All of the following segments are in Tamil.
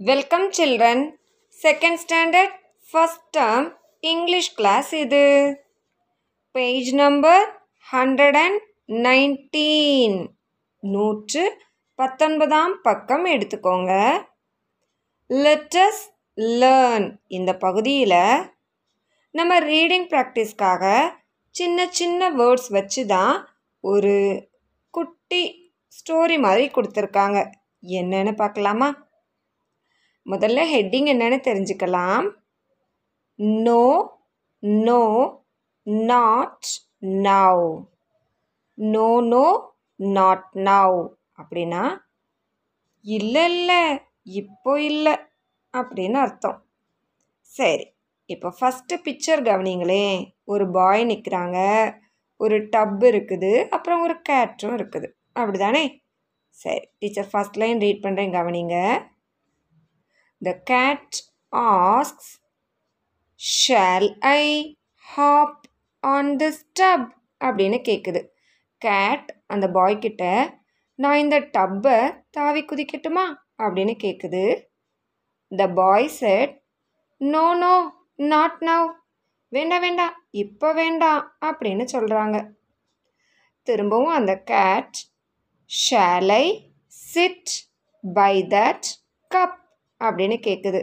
Welcome children second standard first term English class இது. Page number hundred and nineteen நூற்று பத்தொன்பதாம் பக்கம் எடுத்துக்கோங்க. லெட்டஸ் லேர்ன் இந்த பகுதியில் நம்ம ரீடிங் ப்ராக்டிஸ்க்காக சின்ன சின்ன வேர்ட்ஸ் வச்சு தான் ஒரு குட்டி ஸ்டோரி மாதிரி கொடுத்துருக்காங்க. என்னென்னு பார்க்கலாமா? முதல்ல ஹெட்டிங் என்னன்னு தெரிஞ்சுக்கலாம். No no not now no no not now அப்படின்னா இல்லை இல்லை இப்போ இல்லை அப்படின்னு அர்த்தம். சரி இப்போ ஃபஸ்ட்டு பிக்சர் கவனிங்களே. ஒரு பாய் நிற்கிறாங்க ஒரு டப் இருக்குது. அப்புறம் ஒரு கேட்டும் இருக்குது. அப்படி தானே சரி டீச்சர் ஃபஸ்ட் லைன் ரீட் பண்ணுறேன் கவனிங்க. The cat asks shall I hop on this step அப்படின்னு கேட்குது கேட் அந்த பாய் கிட்ட நான் இந்த டப்பை தாவி குதிக்கட்டுமா? அப்படின்னு கேட்குது the boy said no no not now வேண்டாம் வேண்டாம் இப்போ வேண்டாம் அப்படின்னு சொல்கிறாங்க திரும்பவும் அந்த cat shall I sit by that cup அப்படின்னு கேட்குது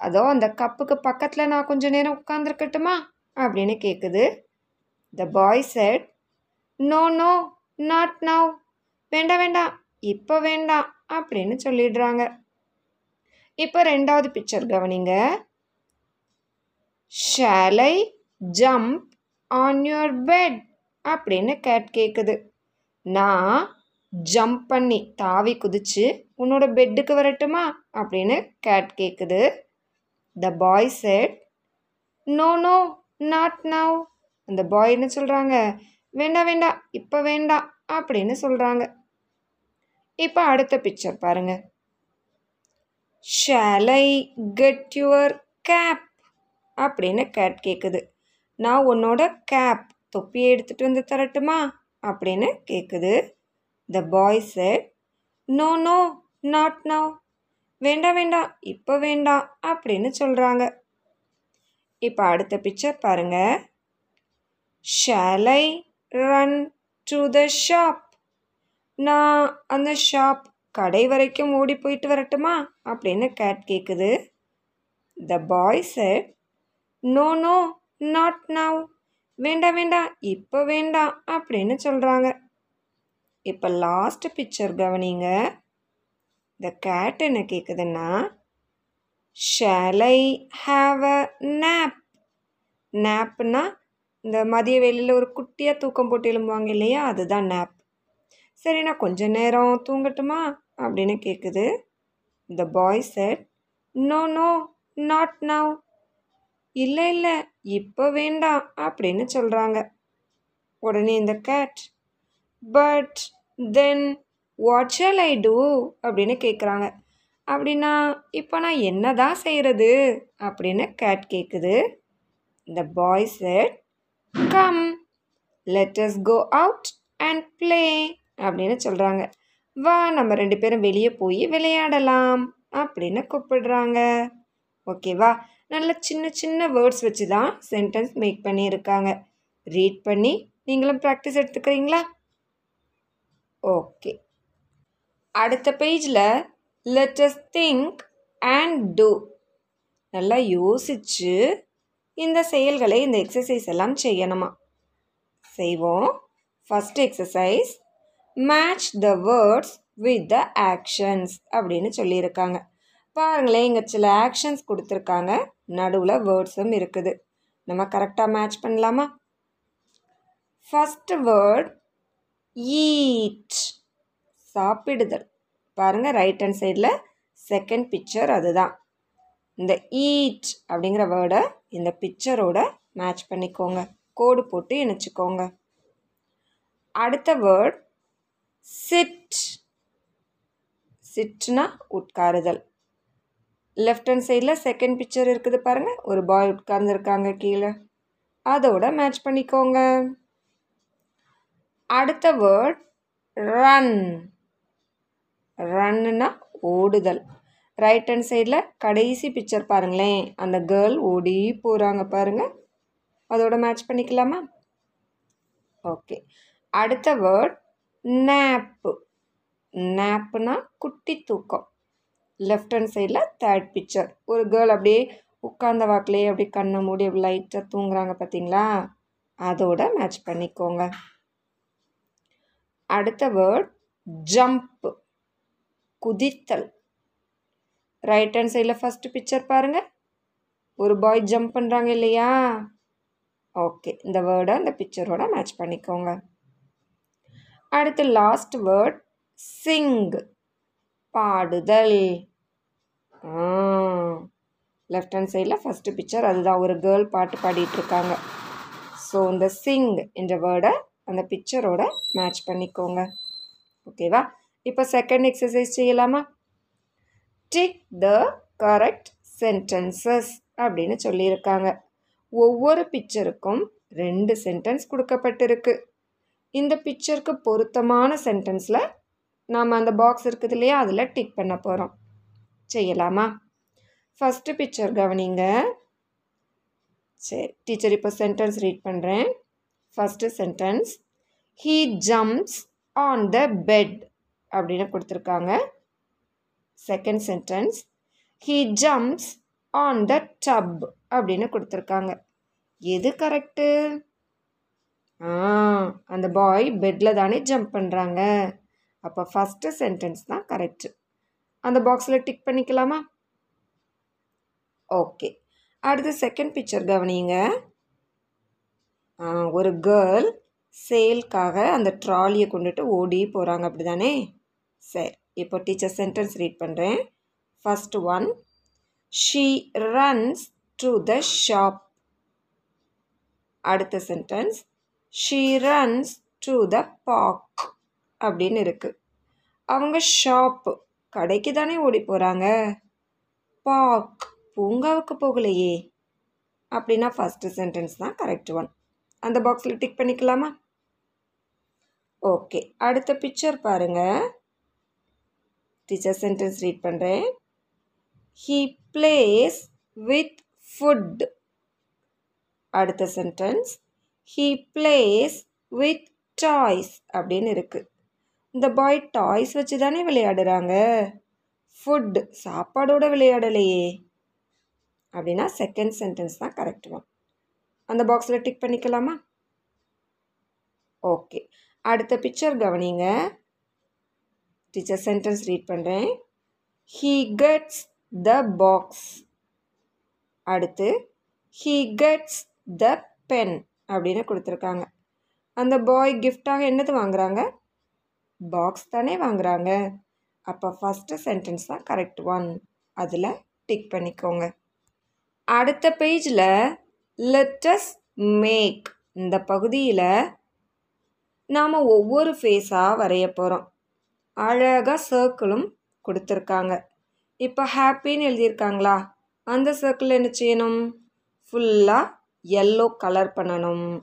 அதோ அந்த கப்புக்கு பக்கத்தில் நான் கொஞ்ச நேரம் உட்காந்துருக்கட்டுமா அப்படின்னு கேட்குது the boy said no no not now வேண்டாம் வேண்டாம் இப்போ வேண்டாம் அப்படின்னு சொல்லிடுறாங்க. இப்போ ரெண்டாவது பிக்சர் கவனிங்க. Shall I jump on your bed அப்படின்னு கேட் கேட்குது நான் ஜம்ப் பண்ணி தாவி குதிச்சு உன்னோட பெட்டுக்கு வரட்டுமா? அப்படின்னு கேட் கேட்குது the boy said no no not now அந்த பாய் என்ன சொல்கிறாங்க வேண்டாம் வேண்டாம் இப்போ வேண்டாம் அப்படின்னு சொல்கிறாங்க இப்போ அடுத்த பிக்சர் பாருங்க. Shall I get your cap அப்படின்னு கேட் கேட்குது நான் உன்னோட கேப் தொப்பியை எடுத்துகிட்டு வந்து தரட்டுமா? அப்படின்னு கேட்குது the boy said no no not now வேண்டாம் வேண்டாம் இப்போ வேண்டாம் அப்படின்னு சொல்கிறாங்க இப்போ அடுத்த பிக்சர் பாருங்க. Shall I run to the shop நான் அந்த ஷாப் கடை வரைக்கும் ஓடி போயிட்டு வரட்டுமா? அப்படின்னு கேட் கேட்குது the boy said no no not now வேண்டாம் வேண்டாம் இப்போ வேண்டாம் அப்படின்னு சொல்கிறாங்க இப்போ லாஸ்ட் பிக்சர் கவனிங்க. த கேட் என்ன கேட்குதுன்னா shall I have a nap நேப்னா இந்த மதிய வேலையில் ஒரு குட்டியாக தூக்கம் போட்டு எழும்புவாங்க இல்லையா அதுதான் நேப் சரி நான் கொஞ்ச நேரம் தூங்கட்டுமா? அப்படின்னு கேட்குது the boy said no no not now இல்லை இல்லை இப்போ வேண்டாம் அப்படின்னு சொல்கிறாங்க உடனே இந்த cat but then what shall I do அப்படின்னு கேட்குறாங்க அப்படின்னா இப்போ நான் என்ன தான் செய்கிறது அப்படின்னு கேட் கேட்குது இந்த boy said come let's go out and play அப்படின்னு சொல்கிறாங்க வா நம்ம ரெண்டு பேரும் வெளியே போய் விளையாடலாம் அப்படின்னு கூப்பிடுறாங்க. ஓகேவா நல்ல சின்ன சின்ன வேர்ட்ஸ் வச்சு தான் சென்டென்ஸ் மேக் பண்ணியிருக்காங்க. ரீட் பண்ணி நீங்களும் ப்ராக்டிஸ் எடுத்துக்கிறீங்களா? ஓகே அடுத்த பேஜில் லெட்டஸ் திங்க் அண்ட் டூ நல்லா யோசித்து இந்த செயல்களை இந்த எக்ஸசைஸ் எல்லாம் செய்யணுமா? செய்வோம். First exercise match the words with the actions அப்படின்னு சொல்லியிருக்காங்க. பாருங்களேன் இங்கே சில ஆக்ஷன்ஸ் கொடுத்துருக்காங்க. நடுவில் வேர்ட்ஸும் இருக்குது. நம்ம கரெக்டாக மேட்ச் பண்ணலாமா? ஃபஸ்ட் வேர்ட் ஈட் சாப்பிடுதல். பாருங்கள் ரைட் ஹேண்ட் சைடில் செகண்ட் பிக்சர் அதுதான். இந்த ஈட் அப்படிங்கிற வேர்டை இந்த பிக்சரோட மேட்ச் பண்ணிக்கோங்க. கோடு போட்டு இணைச்சிக்கோங்க. அடுத்த வேர்ட் சிட் சிட்னா உட்காருதல். லெஃப்ட் ஹேண்ட் சைடில் செகண்ட் பிக்சர் இருக்குது பாருங்கள் ஒரு பாய் உட்கார்ந்துருக்காங்க கீழே. அதோட மேட்ச் பண்ணிக்கோங்க. அடுத்த வேர்ட் ரன் ரன்னுனா ஓடுதல். ரைட் ஹேண்ட் சைடில் கடைசி பிக்சர் பாருங்களேன். அந்த கேர்ள் ஓடி போகிறாங்க பாருங்க. அதோட மேட்ச் பண்ணிக்கலாமா? ஓகே அடுத்த வேர்ட் நேப்பு நேப்புனா குட்டி தூக்கம். லெஃப்ட் ஹேண்ட் சைடில் தேர்ட் பிக்சர் ஒரு கேர்ள் அப்படியே உட்கார்ந்த வாக்கிலே அப்படியே கண்ணை மூடி அப்படி லைட்டாக தூங்குறாங்க பார்த்தீங்களா அதோட மேட்ச் பண்ணிக்கோங்க. அடுத்த வேர்ட் ஜம்ப் குதித்தல். ரைட் ஹேண்ட் சைடில் ஃபஸ்ட்டு பிக்சர் பாருங்கள் ஒரு பாய் ஜம்ப் பண்ணுறாங்க இல்லையா? ஓகே இந்த வேர்டை அந்த பிக்சரோட மேட்ச் பண்ணிக்கோங்க. அடுத்து லாஸ்ட் வேர்ட் சிங் பாடுதல். லெஃப்ட் ஹேண்ட் சைடில் ஃபஸ்ட்டு பிக்சர் அதுதான் ஒரு கேர்ள் பாட்டு பாடிட்டுருக்காங்க ஸோ இந்த சிங் என்ற வேர்டை அந்த பிக்சரோட மேட்ச் பண்ணிக்கோங்க. ஓகேவா இப்போ செகண்ட் எக்ஸசைஸ் செய்யலாமா? டிக் த கரெக்ட் சென்டென்சஸ் அப்படின்னு சொல்லியிருக்காங்க. ஒவ்வொரு பிக்சருக்கும் ரெண்டு சென்டென்ஸ் கொடுக்கப்பட்டிருக்கு. இந்த பிக்சருக்கு பொருத்தமான சென்டென்ஸில் நாம் அந்த பாக்ஸ் இருக்குது இல்லையா? அதில் டிக் பண்ண போகிறோம் செய்யலாமா? ஃபஸ்ட்டு பிக்சர் கவனிங்க. சரி டீச்சர் இப்போ சென்டென்ஸ் ரீட் பண்ணுறேன் first sentence he jumps on the bed அப்படின்னு கொடுத்துருக்காங்க. Second sentence he jumps on the tub அப்படின்னு கொடுத்துருக்காங்க. எது கரெக்டு ஆ அந்த பாய் பெட்டில் தானே ஜம்ப் பண்ணுறாங்க அப்போ ஃபஸ்ட்டு சென்டென்ஸ் தான் கரெக்டு அந்த பாக்ஸில் டிக் பண்ணிக்கலாமா? ஓகே அடுத்து செகண்ட் பிக்சர் கவனிங்க ஒரு கேர்ள் சேல்க்காக அந்த ட்ராலியை கொண்டுட்டு ஓடி போகிறாங்க அப்படி தானே சரி இப்போ டீச்சர் சென்டென்ஸ் ரீட் பண்ணுறேன் first one she runs to the shop அடுத்த sentence she runs to the park அப்படின்னு இருக்குது அவங்க ஷாப்பு கடைக்கு தானே ஓடி போகிறாங்க பார்க் பூங்காவுக்கு போகலையே. அப்படின்னா ஃபஸ்ட்டு சென்டென்ஸ் தான் கரெக்ட் ஒன் அந்த பாக்ஸில் டிக் பண்ணிக்கலாமா? ஓகே அடுத்த பிக்சர் பாருங்கள் டீச்சர் சென்டென்ஸ் ரீட் பண்ணுறேன் ஹீ பிளேஸ் வித் ஃபுட் அடுத்த sentence he plays with toys அப்படின்னு இருக்குது இந்த பாய் டாய்ஸ் வச்சு தானே விளையாடுறாங்க. ஃபுட் சாப்பாடோட விளையாடலையே. அப்படின்னா செகண்ட் சென்டென்ஸ் தான் கரெக்ட் அந்த பாக்ஸில் டிக் பண்ணிக்கலாமா? ஓகே அடுத்த பிக்சர் கவனிங்க. டீச்சர் சென்டென்ஸ் ரீட் பண்ணுறேன் ஹீ கெட்ஸ் த பாக்ஸ் அடுத்து ஹீ கெட்ஸ் த பென் அப்படின்னு கொடுத்துருக்காங்க. அந்த பாய் கிஃப்டாக என்னது வாங்குறாங்க? பாக்ஸ் தானே வாங்குறாங்க. அப்போ ஃபஸ்ட்டு சென்டென்ஸ் தான் கரெக்ட் ஒன் அதில் டிக் பண்ணிக்கோங்க. அடுத்த பேஜில் லெட்டஸ் மேக் இந்த பகுதியில் நாம் ஒவ்வொரு ஃபேஸாக வரைய போகிறோம் அழகாக சர்க்கிளும் கொடுத்துருக்காங்க. இப்போ ஹாப்பின்னு எழுதியிருக்காங்களா? அந்த சர்க்கிள் என்ன செய்யணும்? ஃபுல்லாக எல்லோ கலர் பண்ணணும்.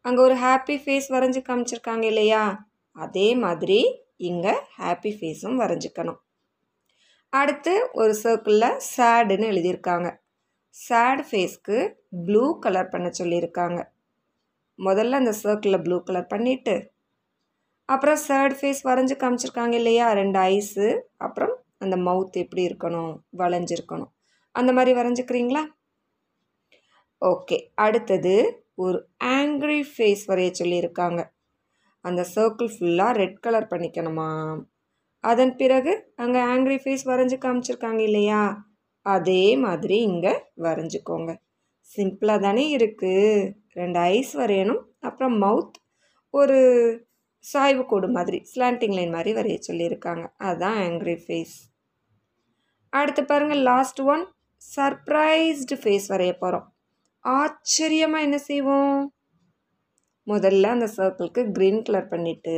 அங்கே ஒரு ஹாப்பி ஃபேஸ் வரைஞ்சி காமிச்சிருக்காங்க இல்லையா? அதே மாதிரி இங்கே ஹாப்பி ஃபேஸும் வரைஞ்சிக்கணும். அடுத்து ஒரு சர்க்கிளில் சேடுன்னு எழுதியிருக்காங்க. சேட் ஃபேஸ்க்கு ப்ளூ கலர் பண்ண சொல்லியிருக்காங்க. முதல்ல அந்த சர்க்கிளில் ப்ளூ கலர் பண்ணிவிட்டு அப்புறம் சேட் ஃபேஸ் வரைஞ்சி காமிச்சிருக்காங்க இல்லையா? ரெண்டு ஐஸு அப்புறம் அந்த மவுத் எப்படி இருக்கணும் வளைஞ்சிருக்கணும். அந்த மாதிரி வரைஞ்சிக்கிறீங்களா? ஓகே அடுத்தது ஒரு ஆங்க்ரி ஃபேஸ் வரைய சொல்லியிருக்காங்க. அந்த சர்க்கிள் ஃபுல்லாக ரெட் கலர் பண்ணிக்கணுமா அதன் பிறகு அங்கே ஆங்க்ரி ஃபேஸ் வரைஞ்சி காமிச்சிருக்காங்க இல்லையா? அதே மாதிரி இங்கே வரைஞ்சிக்கோங்க. சிம்பிளாக தானே இருக்குது ரெண்டு ஐஸ் வரையணும் அப்புறம் மவுத் ஒரு சாய்வு கோடு மாதிரி ஸ்லாண்டிங் லைன் மாதிரி வரைய சொல்லியிருக்காங்க. அதுதான் ஆங்க்ரி ஃபேஸ் அடுத்து பாருங்கள் லாஸ்ட் ஒன் சர்ப்ரைஸ்டு ஃபேஸ் வரைய போகிறோம் ஆச்சரியமாக என்ன செய்வோம்? முதல்ல அந்த சர்க்கிளுக்கு க்ரீன் கலர் பண்ணிவிட்டு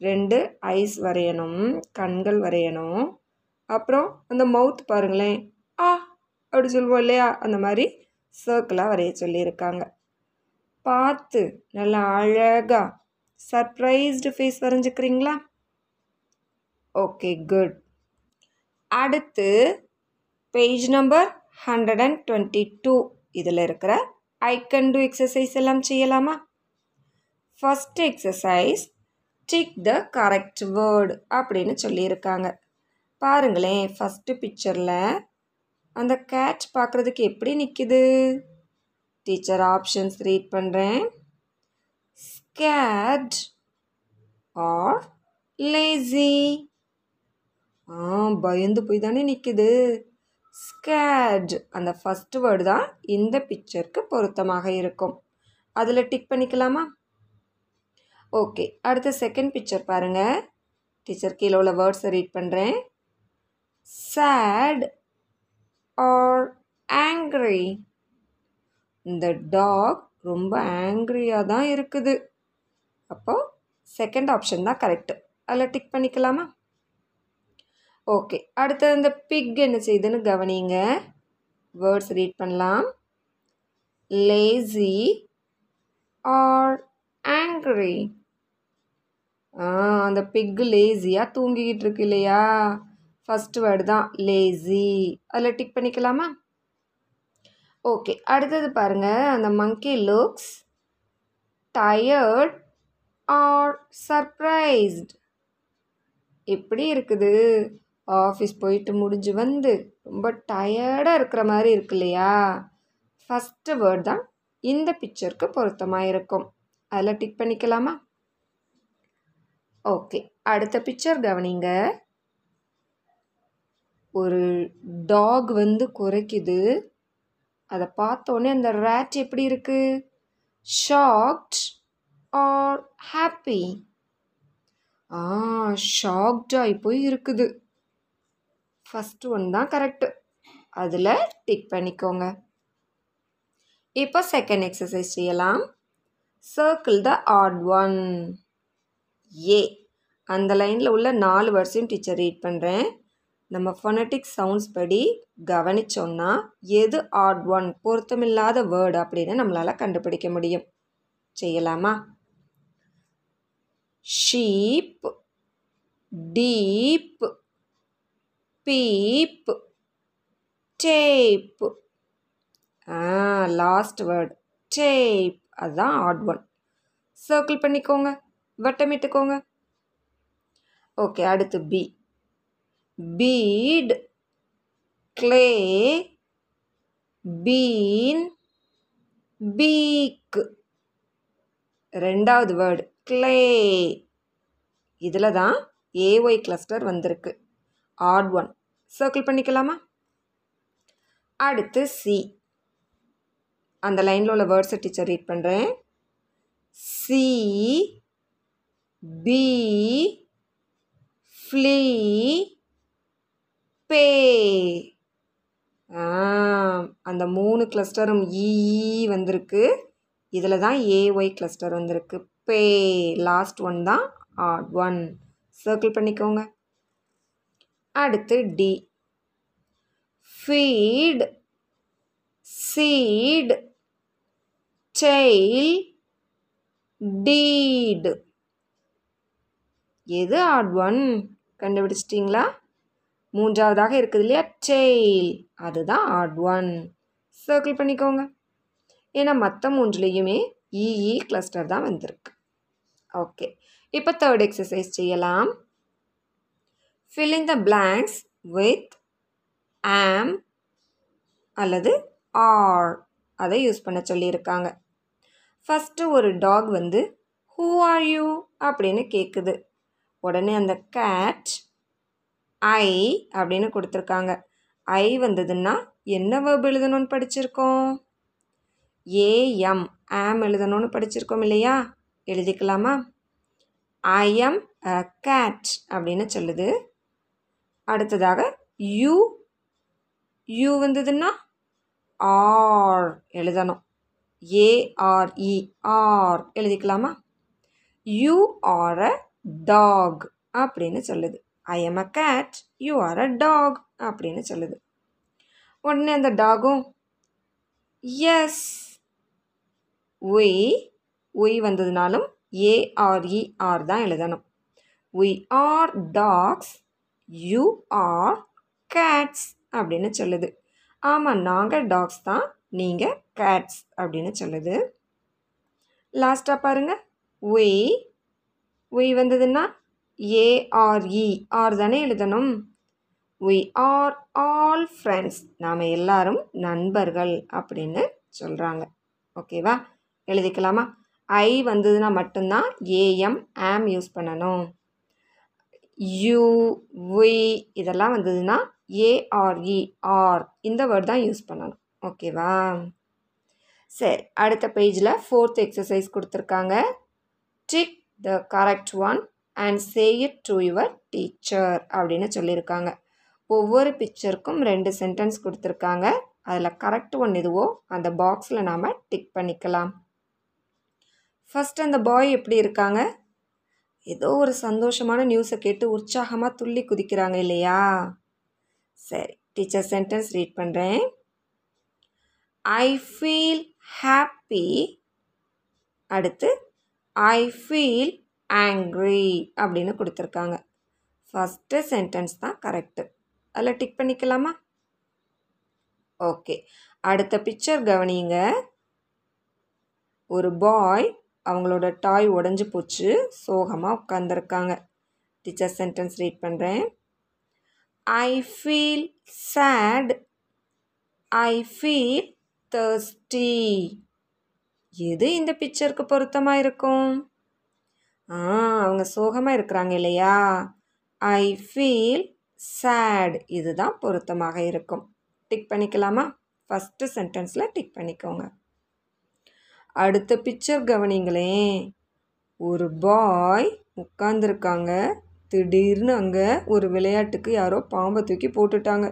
ரெண்டு ஐஸ் வரையணும் கண்கள் வரையணும். அப்புறம் அந்த மவுத் பாருங்களேன். ஆ அப்படி சொல்லுவோம் இல்லையா? அந்த மாதிரி சர்க்கிளாக வரைய சொல்லியிருக்காங்க. பார்த்து நல்லா அழகாக சர்ப்ரைஸ்டு ஃபேஸ் வரைஞ்சிக்கிறீங்களா? ஓகே குட் அடுத்து page number hundred and twenty two இதில் இருக்கிற ஐ கன் டூ எக்ஸசைஸ் எல்லாம் செய்யலாமா? First exercise tick the correct word அப்படின்னு சொல்லியிருக்காங்க. பாருங்களேன் ஃபஸ்ட்டு பிக்சரில் அந்த கேட் பார்க்குறதுக்கு எப்படி நிற்கிது டீச்சர் ஆப்ஷன்ஸ் ரீட் பண்ணுறேன் ஸ்கேட் ஆர் லேசி ஆ பயந்து போய் தானே நிற்கிது ஸ்கேட் அந்த ஃபஸ்ட்டு வேர்டு தான் இந்த பிக்சருக்கு பொருத்தமாக இருக்கும். அதில் டிக் பண்ணிக்கலாமா? ஓகே அடுத்த செகண்ட் பிக்சர் பாருங்கள் டீச்சர் கீழே உள்ள வேர்ட்ஸை ரீட் பண்ணுறேன் சேட் ஆர் ஆங்க்ரி இந்த டாக் ரொம்ப ஆங்க்ரியாக தான் இருக்குது. அப்போது செகண்ட் ஆப்ஷன் தான் கரெக்டு அதில் டிக் பண்ணிக்கலாமா? ஓகே அடுத்தது இந்த பிக் என்ன செய்யுதுன்னு கவனிங்க. வேர்ட்ஸ் ரீட் பண்ணலாம். லேசி ஆர் ஆங்க்ரி ஆ அந்த பிக்கு லேசியாக தூங்கிக்கிட்டு இருக்கு இல்லையா? ஃபஸ்ட் வேர்டு தான் லேசி அதில் டிக் பண்ணிக்கலாமா? ஓகே அடுத்தது பாருங்கள் அந்த monkey looks tired or surprised எப்படி இருக்குது? ஆஃபீஸ் போயிட்டு முடிஞ்சு வந்து ரொம்ப டயர்டாக இருக்கிற மாதிரி இருக்கு இல்லையா? ஃபஸ்ட்டு வேர்ட் தான் இந்த பிக்சருக்கு பொருத்தமாக இருக்கும். அதில் டிக் பண்ணிக்கலாமா? ஓகே அடுத்த பிக்சர் கவனிங்க. ஒரு டாக் வந்து குறைக்குது. அதை பார்த்தோன்னே அந்த ரேட் எப்படி இருக்குது ஷாக்ட் ஆர் ஹாப்பி ஆ ஷாக்டாகி போய் இருக்குது. ஃபஸ்ட்டு ஒன் தான் கரெக்டு அதில் டிக் பண்ணிக்கோங்க. இப்போ செகண்ட் எக்ஸசைஸ் செய்யலாம். Circle the odd one A அந்த லைனில் உள்ள நாலு வருஷம் டீச்சர் ரீட் பண்ணுறேன் நம்ம ஃபொனட்டிக் சவுண்ட்ஸ் படி கவனிச்சோன்னா எது ஆட் ஒன் பொருத்தமில்லாத வேர்டு அப்படின்னு நம்மளால் கண்டுபிடிக்க முடியும். செய்யலாமா? Sheep deep peep tape last word tape அதுதான் ஆட் ஒன் சர்க்கிள் பண்ணிக்கோங்க வட்டமிட்டுக்கோங்க. ஓகே அடுத்து B beat clay bean peak. ரெண்டாவது வேர்டு கிளே. இதில் தான் ஏஒய் கிளஸ்டர் வந்திருக்கு. ஆட் ஒன் சர்க்கிள் பண்ணிக்கலாமா? அடுத்து சி அந்த லைனில் உள்ள வேர்ட்ஸை டீச்சர் ரீட் பண்ணுறேன் சி பி ஃப்ளீ பே. அந்த மூணு கிளஸ்டரும் ஈ e, e வந்திருக்கு. இதில் தான் ஏஒய் கிளஸ்டர் வந்திருக்கு. பே. லாஸ்ட் ஒன் தான் ஆட் ஒன் சர்க்கிள் பண்ணிக்கோங்க. அடுத்து D feet seat sail deed எது ஆட் ஒன் கண்டுபிடிச்சிட்டிங்களா? மூன்றாவதாக இருக்குது இல்லையா? டெய்ல் அதுதான் ஆட் ஒன் சர்க்கிள் பண்ணிக்கோங்க. ஏன்னா மற்ற மூன்றுலேயுமே இஇ e, கிளஸ்டர் e தான் வந்திருக்கு. ஓகே இப்போ தேர்ட் எக்ஸசைஸ் செய்யலாம். Filling the blanks with am அல்லது ஆர் அதை யூஸ் பண்ண சொல்லியிருக்காங்க. ஃபஸ்ட்டு ஒரு டாக் வந்து ஹூ ஆர் யூ அப்படின்னு கேட்குது உடனே அந்த கேட் ஐ அப்படின்னு கொடுத்துருக்காங்க. ஐ வந்ததுன்னா என்ன வேர்ப் எழுதணும்னு படிச்சிருக்கோம்? ஏஎம் ஆம் எழுதணும்னு படிச்சிருக்கோம் இல்லையா? எழுதிக்கலாமா? ஐ எம் அ கேட் அப்படின்னு சொல்லுது. அடுத்ததாக யூ யூ வந்ததுன்னா ஆர் எழுதணும். ஏஆர்இ ஆர் எழுதிக்கலாமா? யூ ஆர் அ டாக் அப்படின்னு சொல்லுது. I am a cat you are a dog அப்படின்னு சொல்லுது. உடனே அந்த டாகும் எஸ் உய் உய் வந்ததுனாலும் ஏஆர்இஆர் தான் எழுதணும். We are dogs you are cats அப்படின்னு சொல்லுது. ஆமாம் நாங்கள் டாக்ஸ் தான் நீங்கள் கேட்ஸ் அப்படின்னு சொல்லுது. லாஸ்ட்டாக பாருங்கள் ஒய் ஒய் வந்ததுன்னா ஏஆர்இ ஆர் தானே எழுதணும்? வி ஆர் ஆல் ஃப்ரெண்ட்ஸ் நாம் எல்லாரும் நண்பர்கள் அப்படின்னு சொல்கிறாங்க ஓகேவா எழுதிக்கலாமா? ஐ வந்ததுன்னா மட்டும்தான் ஏஎம் ஆம் யூஸ் பண்ணணும். யூ வி இதெல்லாம் வந்ததுன்னா A R E are e, இந்த வேர்ட் தான் யூஸ் பண்ணணும். ஓகேவா சரி அடுத்த பேஜில் ஃபோர்த் எக்ஸசைஸ் கொடுத்துருக்காங்க. Tick the correct one and say it to your teacher அப்படின்னு சொல்லியிருக்காங்க. ஒவ்வொரு பிக்சருக்கும் ரெண்டு சென்டென்ஸ் கொடுத்துருக்காங்க. அதில் கரெக்ட் ஒன்று எதுவோ அந்த பாக்ஸில் நாம் டிக் பண்ணிக்கலாம். ஃபஸ்ட் அந்த பாய் எப்படி இருக்காங்க? ஏதோ ஒரு சந்தோஷமான நியூஸை கேட்டு உற்சாகமாக துள்ளி குதிக்கிறாங்க இல்லையா? சரி டீச்சர் சென்டென்ஸ் ரீட் பண்ணுறேன் ஐ ஃபீல் ஹாப்பி அடுத்து ஐ ஃபீல் ஆங்க்ரி அப்படின்னு கொடுத்துருக்காங்க. ஃபஸ்ட்டு சென்டென்ஸ் தான் கரெக்டு அதில் டிக் பண்ணிக்கலாமா? ஓகே அடுத்த பிக்சர் கவனிங்க ஒரு பாய் அவங்களோட டாய் உடஞ்சி போச்சு. சோகமாக உட்காந்துருக்காங்க டீச்சர் சென்டென்ஸ் ரீட் பண்ணுறேன் I feel sad I feel thirsty எது இந்த பிக்சருக்கு பொருத்தமாக இருக்கும்? ஆ அவங்க சோகமாக இருக்கிறாங்க இல்லையா? ஐ ஃபீல் சேட் இதுதான் பொருத்தமாக இருக்கும். டிக் பண்ணிக்கலாமா? ஃபஸ்ட்டு சென்டென்ஸில் டிக் பண்ணிக்கோங்க. அடுத்த பிக்சர் கவனிங்களேன் ஒரு பாய் உட்காந்துருக்காங்க திடீர்னு அங்கே ஒரு விளையாட்டுக்கு யாரோ பாம்பை தூக்கி போட்டுட்டாங்க.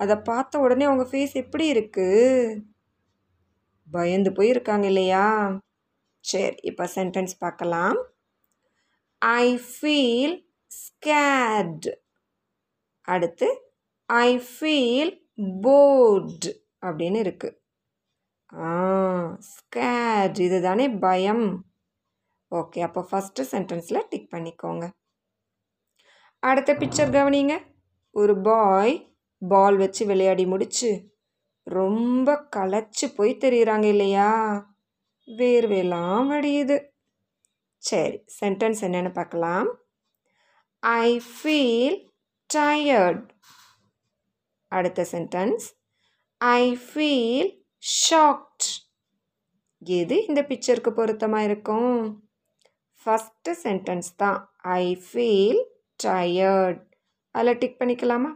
அதை பார்த்த உடனே அவங்க ஃபேஸ் எப்படி இருக்குது பயந்து போய் இருக்காங்க இல்லையா? சரி இப்போ சென்டென்ஸ் பார்க்கலாம். ஐ ஃபீல் ஸ்கேட் அடுத்து ஐ ஃபீல் போர்ட் அப்படின்னு இருக்குது ஆ ஸ்கேட் இது தானே பயம். ஓகே அப்போ ஃபஸ்ட்டு சென்டென்ஸில் டிக் பண்ணிக்கோங்க. அடுத்த பிக்சர் கவனிங்க. ஒரு பாய் பால் வச்சு விளையாடி முடிச்சு ரொம்ப களைச்சு போய் தெரியுறாங்க இல்லையா? வேர்வையெல்லாம் வடியுது. சரி சென்டென்ஸ் என்னென்னு பார்க்கலாம். ஐ ஃபீல் டயர்ட் அடுத்த சென்டென்ஸ் ஐ ஃபீல் ஷாக்ட் எது இந்த பிக்சருக்கு பொருத்தமாக இருக்கும்? ஃபஸ்ட்டு சென்டென்ஸ் தான். ஐ ஃபீல் டயர்ட் அதில் டிக் பண்ணிக்கலாமா?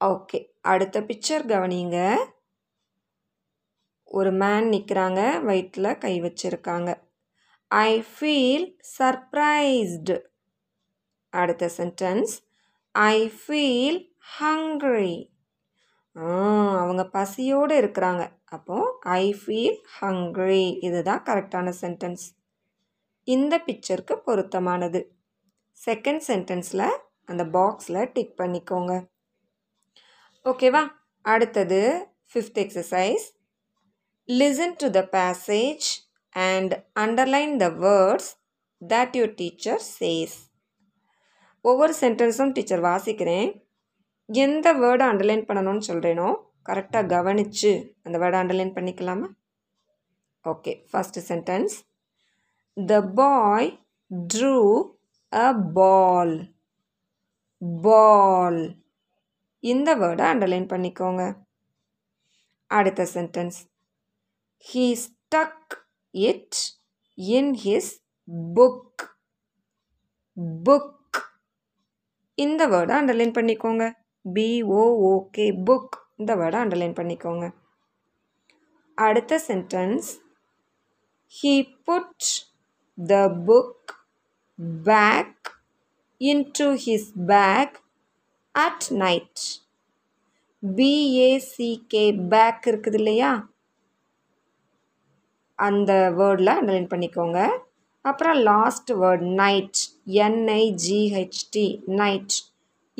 ஓகே அடுத்த பிக்சர் கவனிங்க ஒரு மேன் நிற்கிறாங்க வயிற்றில் கை வச்சுருக்காங்க. ஐ ஃபீல் சர்ப்ரைஸ்டு அடுத்த சென்டென்ஸ் ஐ ஃபீல் ஹங்க்ரி அவங்க பசியோடு இருக்கிறாங்க. அப்போ ஐ ஃபீல் ஹங்க்ரி இதுதான் கரெக்டான சென்டென்ஸ் இந்த பிக்சருக்கு பொருத்தமானது. செகண்ட் சென்டென்ஸில் அந்த பாக்ஸில் டிக் பண்ணிக்கோங்க. ஓகேவா அடுத்தது fifth exercise listen to the passage and underline the words that your teacher says ஒவ்வொரு சென்டென்ஸும் டீச்சர் வாசிக்கிறேன். எந்த வேர்டை அண்டர்லைன் பண்ணணும்னு சொல்கிறேனோ கரெக்டாக கவனித்து அந்த வேர்டை அண்டர்லைன் பண்ணிக்கலாமா? Okay first sentence the boy drew a ball ball இந்த வேர்டை அண்டர்லைன் பண்ணிக்கோங்க. அடுத்த sentence he stuck it in his book book இந்த வேர்டை அண்டர்லைன் பண்ணிக்கோங்க. பிஓஓகே புக் இந்த வேர்டை அண்டர்லைன் பண்ணிக்கோங்க. அடுத்த sentence he put the book back into his bag at night B A C K back இருக்குது இல்லையா? அந்த வேர்டில் அண்டர்லைன் பண்ணிக்கோங்க. அப்புறம் last word night N I G H T night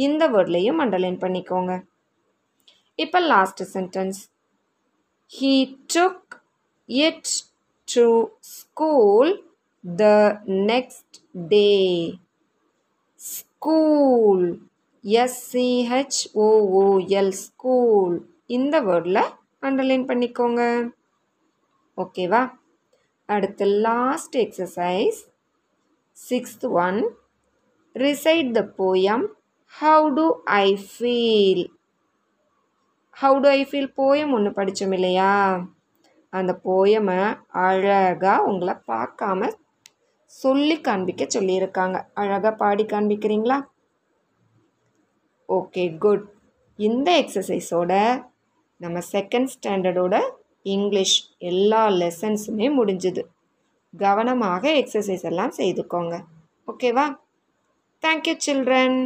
இந்த வேர்ட்லேயும் அண்டர்லைன் பண்ணிக்கோங்க. இப்போ last sentence he took it to school the next day school S C H O O L school இந்த வேர்டில் அண்டர்லைன் பண்ணிக்கோங்க. ஓகேவா அடுத்து last exercise sixth one recite the poem how do I feel how do I feel poem ஒன்று படித்தோம் இல்லையா? அந்த போயமை அழகாக உங்களை பார்க்காம சொல்லி காண்பிக்க சொல்லியிருக்காங்க. அழகாக பாடி காண்பிக்கிறீங்களா? ஓகே குட் இந்த எக்ஸசைஸோட நம்ம செகண்ட் ஸ்டாண்டர்டோட இங்கிலீஷ் எல்லா லெசன்ஸுமே முடிஞ்சுது. கவனமாக எக்ஸசைஸ் எல்லாம் செய்துக்கோங்க. ஓகேவா thank you children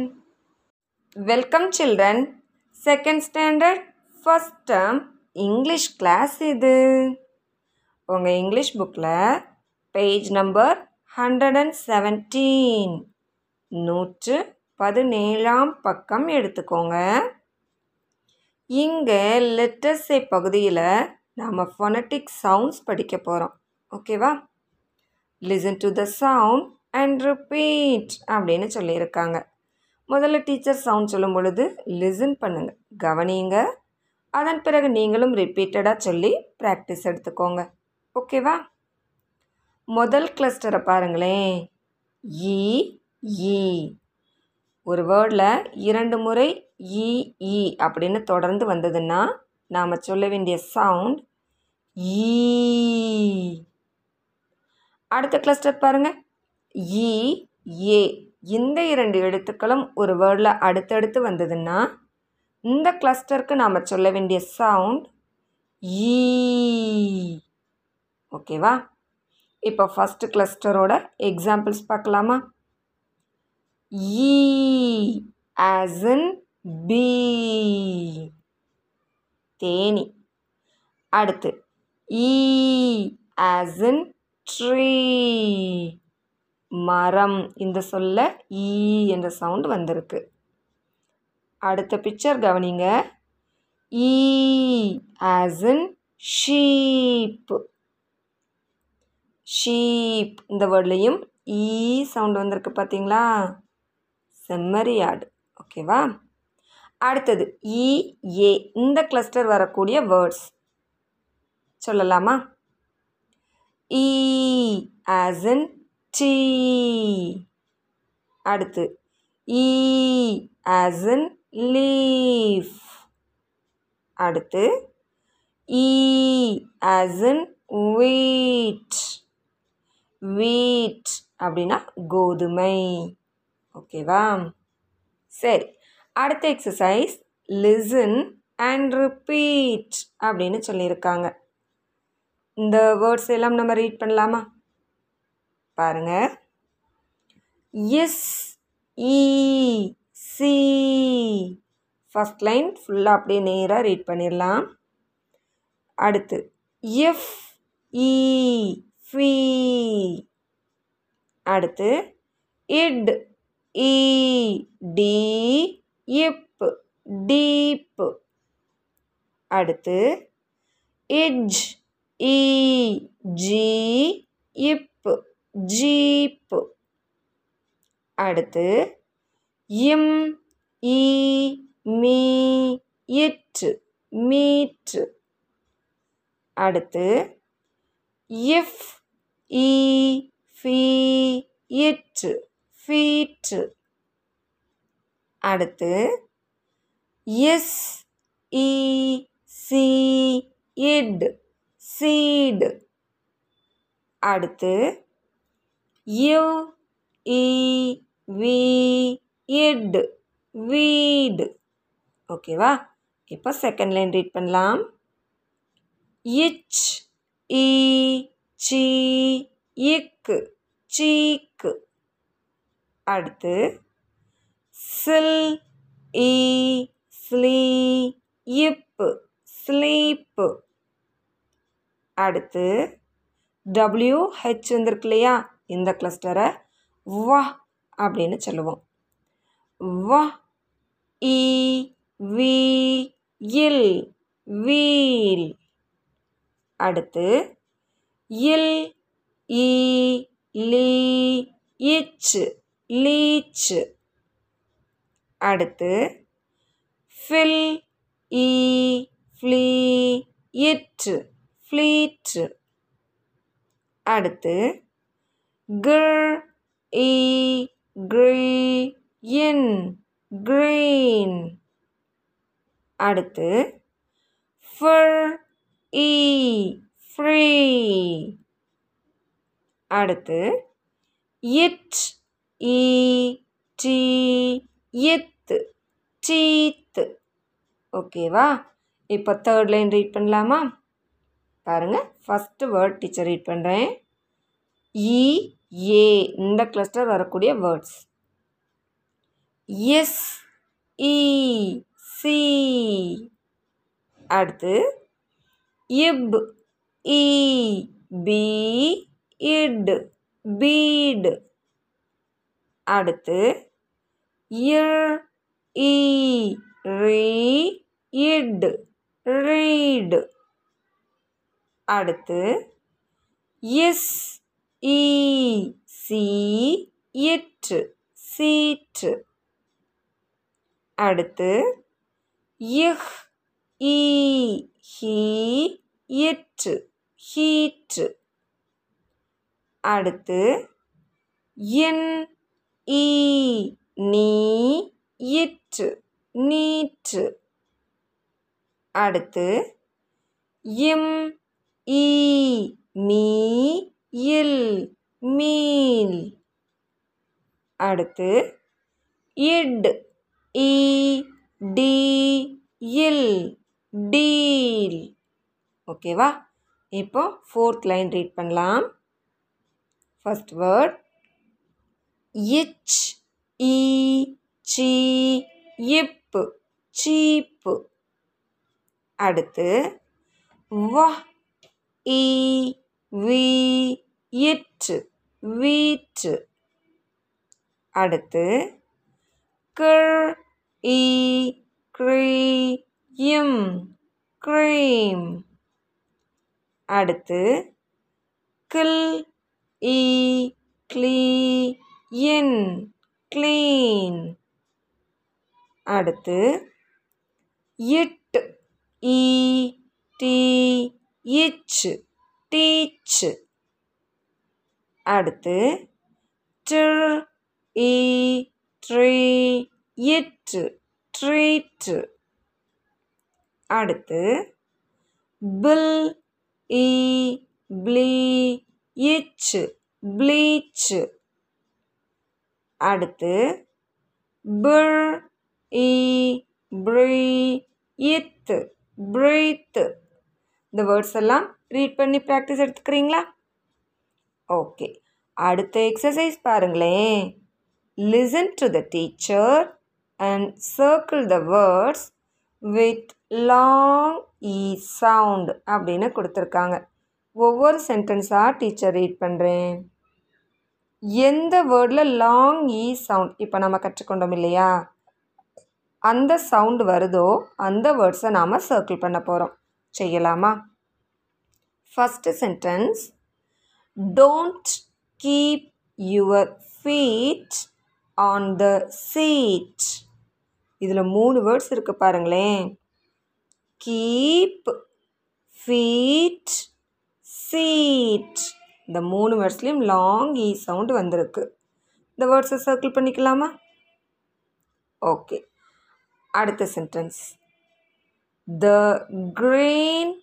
welcome children second standard first term English class இது. உங்கள் இங்கிலீஷ் புக்கில் page number hundred and seventeen நூற்று பதினேழாம் பக்கம் எடுத்துக்கோங்க. இங்கே லெட்டர்ஸே பகுதியில் நாம் ஃபொனட்டிக் சவுண்ட்ஸ் படிக்க போகிறோம் ஓகேவா listen to the sound and repeat அப்படின்னு சொல்லியிருக்காங்க. முதல்ல டீச்சர் சவுண்ட் சொல்லும் பொழுது லிசன் பண்ணுங்கள் கவனிங்க அதன் பிறகு நீங்களும் ரிப்பீட்டடாக சொல்லி ப்ராக்டிஸ் எடுத்துக்கோங்க. ஓகேவா முதல் கிளஸ்டரை பாருங்களேன். இ ஈ ஒரு வேர்டில் இரண்டு முறை இ அப்படின்னு தொடர்ந்து வந்ததுன்னா நாம் சொல்ல வேண்டிய சவுண்ட் ஈ e. அடுத்த கிளஸ்டர் பாருங்கள் இ e, ஏ இந்த இரண்டு எழுத்துக்களும் ஒரு வேர்டில் அடுத்தடுத்து வந்ததுன்னா இந்த கிளஸ்டருக்கு நாம் சொல்ல வேண்டிய சவுண்ட் ஈ ஓகேவா இப்போ ஃபஸ்ட்டு கிளஸ்டரோட எக்ஸாம்பிள்ஸ் பார்க்கலாமா? ஈ ஆஸ் இன் பீ தேனி. அடுத்து ஈ ஆஸ் இன் ட்ரீ மரம் இந்த சொல்ல ஈ என்ற சவுண்ட் வந்திருக்கு. அடுத்த பிக்சர் கவனிங்க. E as in sheep sheep இந்த வேர்ட்லேயும் ஈ சவுண்ட் வந்திருக்கு பார்த்தீங்களா செம்மறியாடு. ஓகேவா அடுத்தது இ ஏ இந்த கிளஸ்டர் வரக்கூடிய வேர்ட்ஸ் சொல்லலாமா? இ ஆஸ் இன் டி அடுத்து இ ஆஸ் இன் லீஃப் அடுத்து இ ஆஸ் இன் வீட் வீட் அப்படின்னா கோதுமை. ஓகேவா சரி. அடுத்த எக்ஸசைஸ் லிசன் அண்ட் ரிப்பீட் அப்படின்னு சொல்லியிருக்காங்க. இந்த வேர்ட்ஸ் எல்லாம் நம்ம ரீட் பண்ணலாமா? பாருங்க. S E see first line ஃபுல்லாக அப்படியே நேராக ரீட் பண்ணிடலாம். அடுத்து எஃப் இ ஃபி அடுத்து D E dee P deep. அடுத்து J E jee P jeep. அடுத்து M E me T meet. அடுத்து F E fee T feet. அடுத்து S E see D seed அடுத்து யு இ வி இட் வீடு ஓகேவா? இப்போ செகண்ட் லைன் ரீட் பண்ணலாம். இச் இ சி இக்கு சீக்கு அடுத்து சில் ஈ ஸ்லீ இப்பு. ஸ்லீப்பு. அடுத்து டபிள்யூ ஹெச் வந்திருக்கு இல்லையா இந்த கிளஸ்டரை வா அப்படின்னு சொல்லுவோம். வா இ வி இல் வீல். அடுத்து இல் இ லீ இச் லீச். அடுத்து ஃபில் இ ஃப்ளீ இற்று ஃப்ளீற்று அடுத்து கிர் இ கிரீ இன் கிரீன் அடுத்து ஃபர் இ ஃப்ரீ அடுத்து T E tee th teeth teeth. ஓகேவா? இப்போ தேர்ட் லைன் ரீட் பண்ணலாமா? பாருங்கள் ஃபஸ்ட்டு வேர்ட் டீச்சர் ரீட் பண்ணுறேன் இ ஏ இந்த கிளஸ்டர் வரக்கூடிய வேர்ட்ஸ் எஸ் இ சி அடுத்து இப் இ பி இட் பீடு. அடுத்து R E ree D reed. அடுத்து S E see T seat. அடுத்து H E he T heat. அடுத்து N E knee T neat அடுத்து M E me L meal அடுத்து D E dee L deal. ஓகேவா இப்போ ஃபோர்த் லைன் ரீட் பண்ணலாம். First word ch E chee இப்பு சீப்பு. அடுத்து வ இ வி இற்று வீற்று. அடுத்து cr E cree M cream. அடுத்து cl E clee N clean. அடுத்து T E tee ch teach. அடுத்து tr E tree T treat. அடுத்து bl E blee ch bleach. அடுத்து பிர் இ ப்ரீ பிரீத் இந்த வேர்ட்ஸ் எல்லாம் ரீட் பண்ணி ப்ராக்டிஸ் எடுத்துக்கிறீங்களா? ஓகே அடுத்த எக்ஸசைஸ் பாருங்களேன். Listen to the teacher and circle the words with long E sound அப்படின்னு கொடுத்துருக்காங்க. ஒவ்வொரு சென்டென்ஸாக டீச்சர் ரீட் பண்ணுறேன் எந்த வேர்டில் லாங் இ சவுண்ட் இப்போ நம்ம கற்றுக்கொண்டோம் இல்லையா? அந்த சவுண்ட் வருதோ அந்த வேர்ட்ஸை நாம் சர்க்கிள் பண்ண போகிறோம் செய்யலாமா? First sentence don't keep your feet on the seat இதில் மூணு வேர்ட்ஸ் இருக்குது பாருங்களேன். கீப் ஃபீட் சீட் இந்த மூணு வேர்ட்ஸ்லேயும் லாங் இ சவுண்ட் வந்திருக்கு. இந்த வேர்ட்ஸை சர்க்கிள் பண்ணிக்கலாமா? ஓகே அடுத்த sentence the green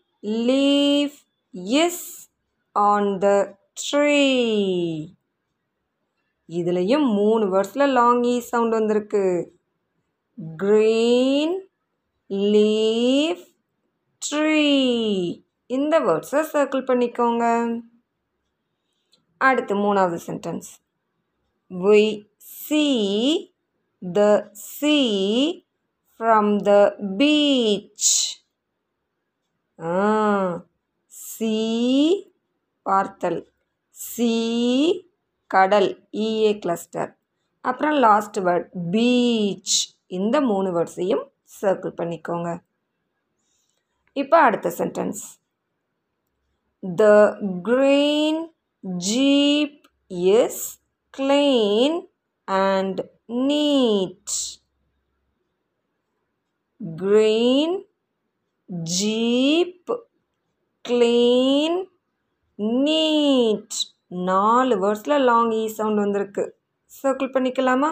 leaf is on the tree இதுலேயும் மூணு வேர்ட்ஸில் லாங் ஈ சவுண்ட் வந்திருக்கு. க்ரீன் லீஃப் ட்ரீ இந்த வேர்ட்ஸை சர்க்கிள் பண்ணிக்கோங்க. அடுத்து மூணாவது sentence we see the sea from the beach see பார்த்தல். சி கடல். E, இஏ கிளஸ்டர் அப்புறம் லாஸ்ட் வேர்ட் பீச் இந்த மூணு வேர்ட்ஸையும் சர்க்கிள் பண்ணிக்கோங்க. இப்போ அடுத்த sentence the green jeep is clean and neat. Green jeep clean neat நாலு வேர்ட்ஸில் லாங் ஈ சவுண்ட் வந்திருக்கு சர்க்கிள் பண்ணிக்கலாமா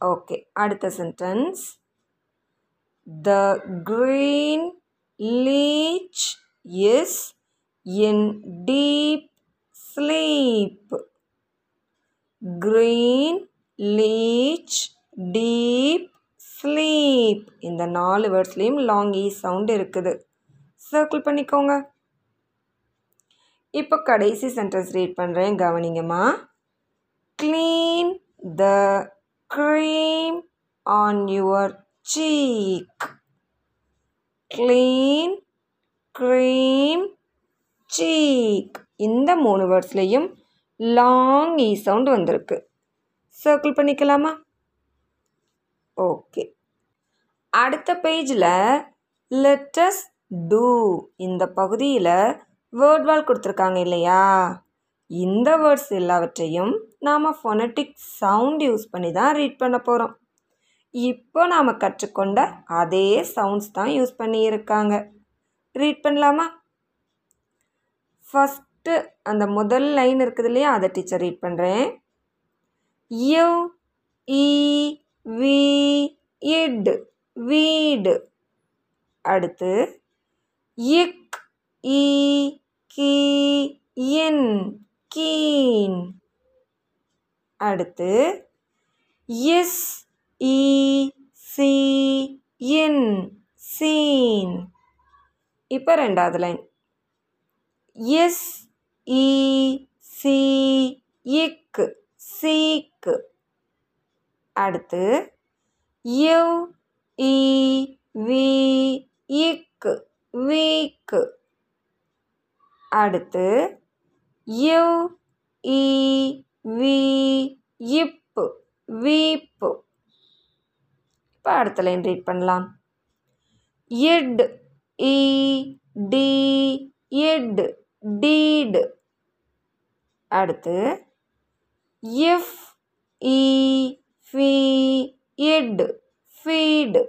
ஓகே அடுத்த sentence the green leech is in deep sleep green leech deep sleep இந்த நாலு வேர்ட்ஸ்லேயும் லாங் ஈ சவுண்ட் இருக்குது. சர்க்கிள் பண்ணிக்கோங்க. இப்போ கடைசி சென்டென்ஸ் ரீட் பண்ணுறேன் கவனிங்கம்மா. Clean the cream on your cheek clean cream cheek இந்த மூணு வேர்ட்ஸ்லேயும் லாங் ஈ சவுண்ட் வந்திருக்கு. சர்க்கிள் பண்ணிக்கலாமா? ஓகே அடுத்த பேஜில் லெட்டஸ் டூ இந்த பகுதியில் வேர்ட் வால் கொடுத்துருக்காங்க இல்லையா? இந்த வேர்ட்ஸ் எல்லாவற்றையும் நாம் ஃபொனட்டிக் சவுண்ட் யூஸ் பண்ணி தான் ரீட் பண்ண போகிறோம் இப்போ நாம் கற்றுக்கொண்ட அதே சவுண்ட்ஸ் தான் யூஸ் பண்ணியிருக்காங்க. ரீட் பண்ணலாமா? ஃபஸ்ட்டு அந்த முதல் லைன் இருக்குது இல்லையா? அதை டீச்சர் ரீட் பண்ணுறேன் யூ இ வி இட் வீடு. அடுத்து K E kee N keen. அடுத்து S E see N seen. இப்போ ரெண்டாவது line. S E see K seek. அடுத்து யு இ வி இக்கு வீக்கு. அடுத்து யு இ வி இப்பு வீப்பு. இப்போ அடுத்த லைன் ரீட் பண்ணலாம். D E dee D deed. அடுத்து F E fee D feed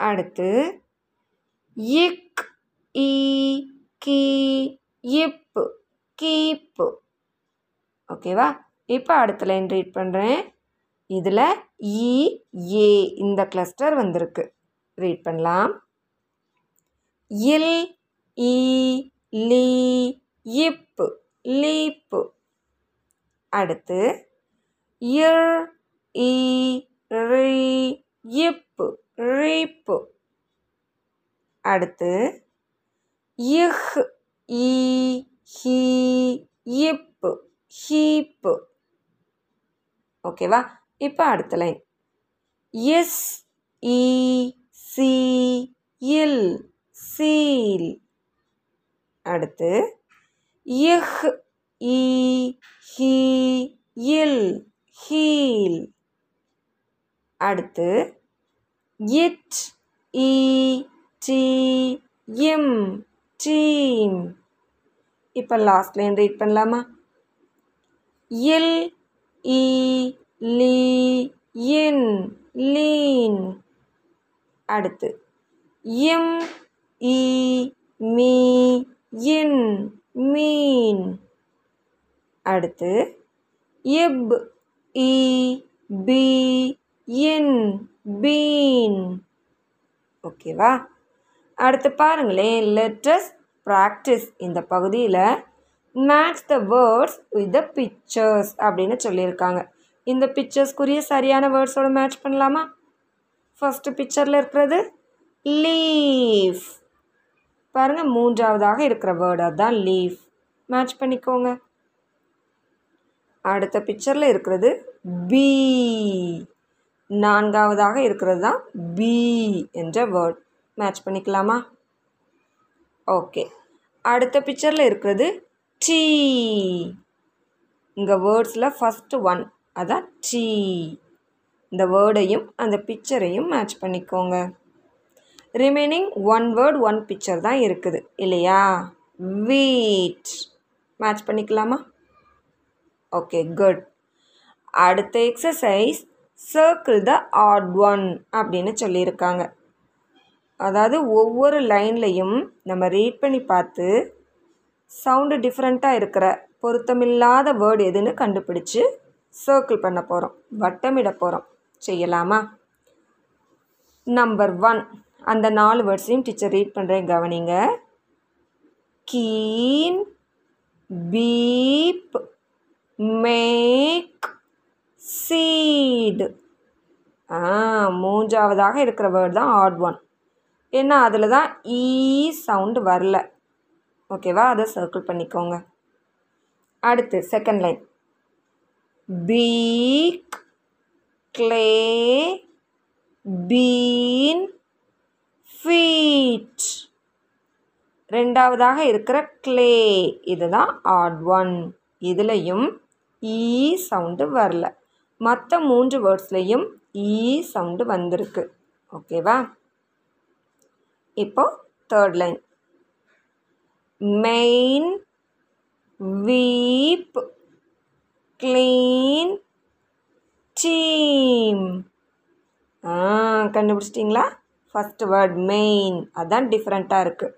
அடுத்து இக் இ கி இப்பு கீப்பு ஓகேவா? இப்போ அடுத்த லைன் ரீட் பண்ணுறேன் இதில் இ e, ஏ இந்த கிளஸ்டர் வந்திருக்கு. ரீட் பண்ணலாம். இல் இ லீ இப்பு லீப்பு அடுத்து இர் இ ரீ இப்பு ரீப்பு அடுத்து இஹ் இ ஹி இப்பு ஹீப்பு ஓகேவா? இப்போ அடுத்த line. S E see L seal. அடுத்து H E he L. Heel. அடுத்து T E tee M team. இப்போ லாஸ்ட் லைன் ரீட் பண்ணலாமா? L E lee N lean. அடுத்து இம் ஈ மீ இன் மீன். அடுத்து எப் இ பி இன் பீன். ஓகேவா? அடுத்து பாருங்களேன் லெட்டஸ்ட் ப்ராக்டிஸ் இந்த பகுதியில் match the words with the pictures அப்படின்னு சொல்லியிருக்காங்க. இந்த பிக்சர்ஸ்க்குரிய சரியான வேர்ட்ஸோட மேட்ச் பண்ணலாமா? ஃபஸ்ட்டு பிக்சரில் இருக்கிறது லீஃப் பாருங்கள் மூன்றாவதாக இருக்கிற வேர்டு அதுதான் லீஃப் மேட்ச் பண்ணிக்கோங்க. அடுத்த பிக்சரில் இருக்கிறது பி நான்காவதாக இருக்கிறது தான் பி என்ற வேர்ட் மேட்ச் பண்ணிக்கலாமா? ஓகே அடுத்த பிக்சரில் இருக்கிறது டீ இங்கே வேர்ட்ஸில் ஃபஸ்ட்டு ஒன் அதான் டீ இந்த வேர்டையும் அந்த பிக்சரையும் மேட்ச் பண்ணிக்கோங்க. Remaining one word one picture தான் இருக்குது இல்லையா? வீட் மேட்ச் பண்ணிக்கலாமா? ஓகே குட் அடுத்த exercise circle the odd one அப்படின்னு சொல்லியிருக்காங்க. அதாவது ஒவ்வொரு லைன்லையும் நம்ம ரீட் பண்ணி பார்த்து சவுண்டு டிஃப்ரெண்ட்டாக இருக்கிற பொருத்தமில்லாத வேர்டு எதுன்னு கண்டுபிடிச்சு சர்க்கிள் பண்ண போகிறோம் வட்டமிட போகிறோம் செய்யலாமா? நம்பர் ஒன் அந்த நாலு வேர்ட்ஸையும் டீச்சர் ரீட் பண்ணுறேன் கவனிங்க. கீன் பீப் மேக் சீடு ஆ மூன்றாவதாக இருக்கிற வேர்டு தான் ஆட் ஒன் ஏன்னா அதில் தான் ஈ e சவுண்டு வரல ஓகேவா அதை சர்க்கிள் பண்ணிக்கோங்க. அடுத்து second line peak clay bean feet ரெண்டாவதாக இருக்கிற க்ளே இதுதான் ஆட் ஒன் இதுலேயும் ஈ சவுண்டு வரல. மற்ற மூன்று வேர்ட்ஸ்லேயும் ஈ சவுண்டு வந்திருக்கு. ஓகேவா? இப்போ third line main weep clean team ஆ கண்டுபிடிச்சிட்டிங்களா? ஃபஸ்ட் வேர்ட் மெயின் அதான் டிஃப்ரெண்ட்டாக இருக்குது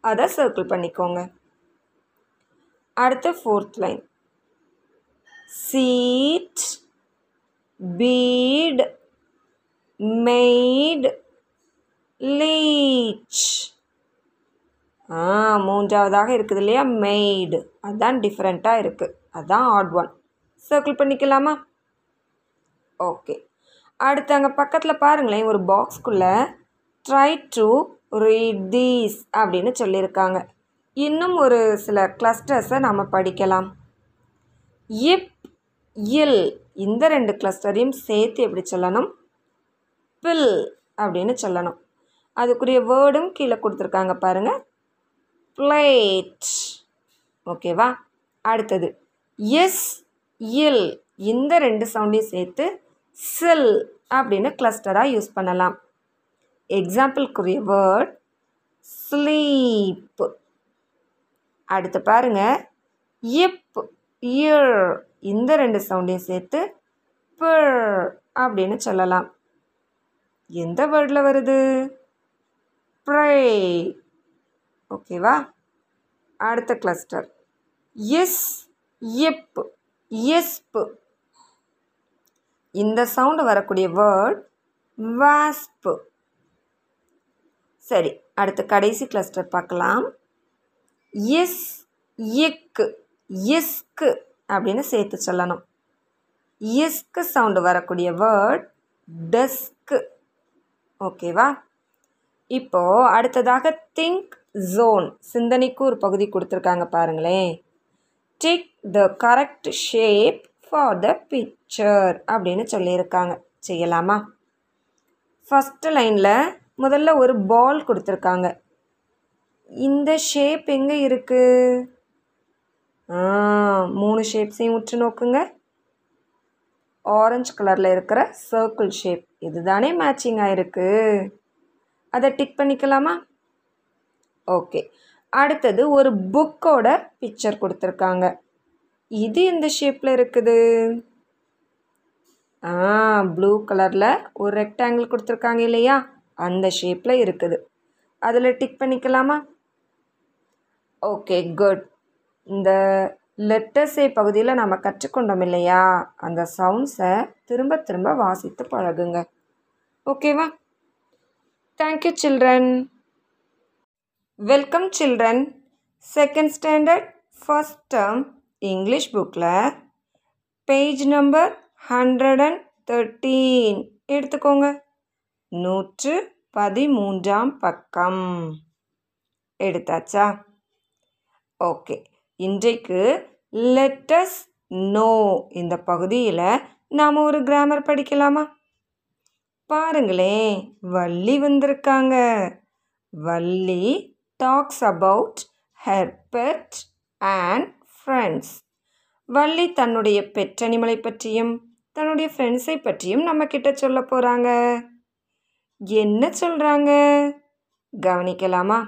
அதை சர்க்கிள் பண்ணிக்கோங்க. அடுத்து fourth line seat beat maid leech. ஆ மூன்றாவதாக இருக்குது இல்லையா? மெய்டு. அதுதான் டிஃப்ரெண்ட்டாக இருக்குது அதுதான் ஆட் ஒன் சர்க்கிள் பண்ணிக்கலாமா? ஓகே. அடுத்து அங்கே பக்கத்தில் பாருங்களேன் ஒரு பாக்ஸ்குள்ளே ட்ரை டு ரீட் தீஸ் அப்படின்னு சொல்லியிருக்காங்க. இன்னும் ஒரு சில கிளஸ்டர்ஸை நம்ம படிக்கலாம். இப் இல் இந்த ரெண்டு கிளஸ்டரையும் சேர்த்து எப்படி சொல்லணும்? பில் அப்படின்னு சொல்லணும். அதுக்குரிய வேர்டும் கீழே கொடுத்துருக்காங்க பாருங்கள் பிளேட் ஓகேவா அடுத்தது எஸ் இல் இந்த ரெண்டு சவுண்டையும் சேர்த்து சில் அப்படின்னு கிளஸ்டராக யூஸ் பண்ணலாம். எக்ஸாம்பிள்க்குரிய வேர்ட் ஸ்லீப் அடுத்து பாருங்கள் இப் இயர் இந்த ரெண்டு சவுண்டையும் சேர்த்து பர் அப்படின்னு சொல்லலாம். எந்த வேர்டில் வருது? ப்ரே. ஓகேவா? அடுத்த கிளஸ்டர் எஸ் எப் எஸ்ப். இந்த சவுண்டு வரக்கூடிய வேர்ட் வாஸ்ப். சரி அடுத்த கடைசி கிளஸ்டர் பார்க்கலாம். எஸ் எக்கு. எஸ்க்கு. அப்படின்னு சேர்த்து சொல்லணும். எஸ்க்கு சவுண்டு வரக்கூடிய வேர்ட் டெஸ்க்கு ஓகேவா இப்போது அடுத்ததாக திங்க் ஜோன் சிந்தனைக்கு ஒரு பகுதி கொடுத்துருக்காங்க பாருங்களேன். Tick the correct shape for the picture அப்படின்னு சொல்லியிருக்காங்க. செய்யலாமா? ஃபஸ்ட்டு லைனில் முதல்ல ஒரு பால் கொடுத்துருக்காங்க. இந்த ஷேப் எங்கே இருக்குது மூணு ஷேப்ஸையும் உற்று நோக்குங்க. ஆரஞ்சு கலரில் இருக்கிற சர்க்கிள் ஷேப் இதுதானே மேட்சிங்காக இருக்குது அதை டிக் பண்ணிக்கலாமா? ஓகே அடுத்தது ஒரு புக்கோட பிக்சர் கொடுத்துருக்காங்க. இது எந்த ஷேப்பில் இருக்குது? ஆ ப்ளூ கலரில் ஒரு ரெக்டாங்கிள் கொடுத்துருக்காங்க இல்லையா? அந்த ஷேப்பில் இருக்குது. அதில் டிக் பண்ணிக்கலாமா? ஓகே குட் இந்த லெட்டர்ஸே பகுதியில் நம்ம கற்றுக்கொண்டோம் இல்லையா? அந்த சவுண்ட்ஸை திரும்ப திரும்ப வாசித்து பழகுங்க. ஓகேவா thank you children welcome children second standard first term English புக்கில் page number hundred and thirteen எடுத்துக்கோங்க. நூற்று பதிமூன்றாம் பக்கம். எடுத்தாச்சா? ஓகே இன்றைக்கு லெட்டஸ் நோ இந்த பகுதியில் நாம் ஒரு கிராமர் படிக்கலாமா? பாருங்களேன் வள்ளி வந்திருக்காங்க. Valli talks about her pet and friends Valli தன்னுடைய பெற்றனிமலை பற்றியும் தன்னுடைய ஃப்ரெண்ட்ஸை பற்றியும் நம்ம கிட்ட சொல்ல போகிறாங்க என்ன சொல்கிறாங்க கவனிக்கலாமா?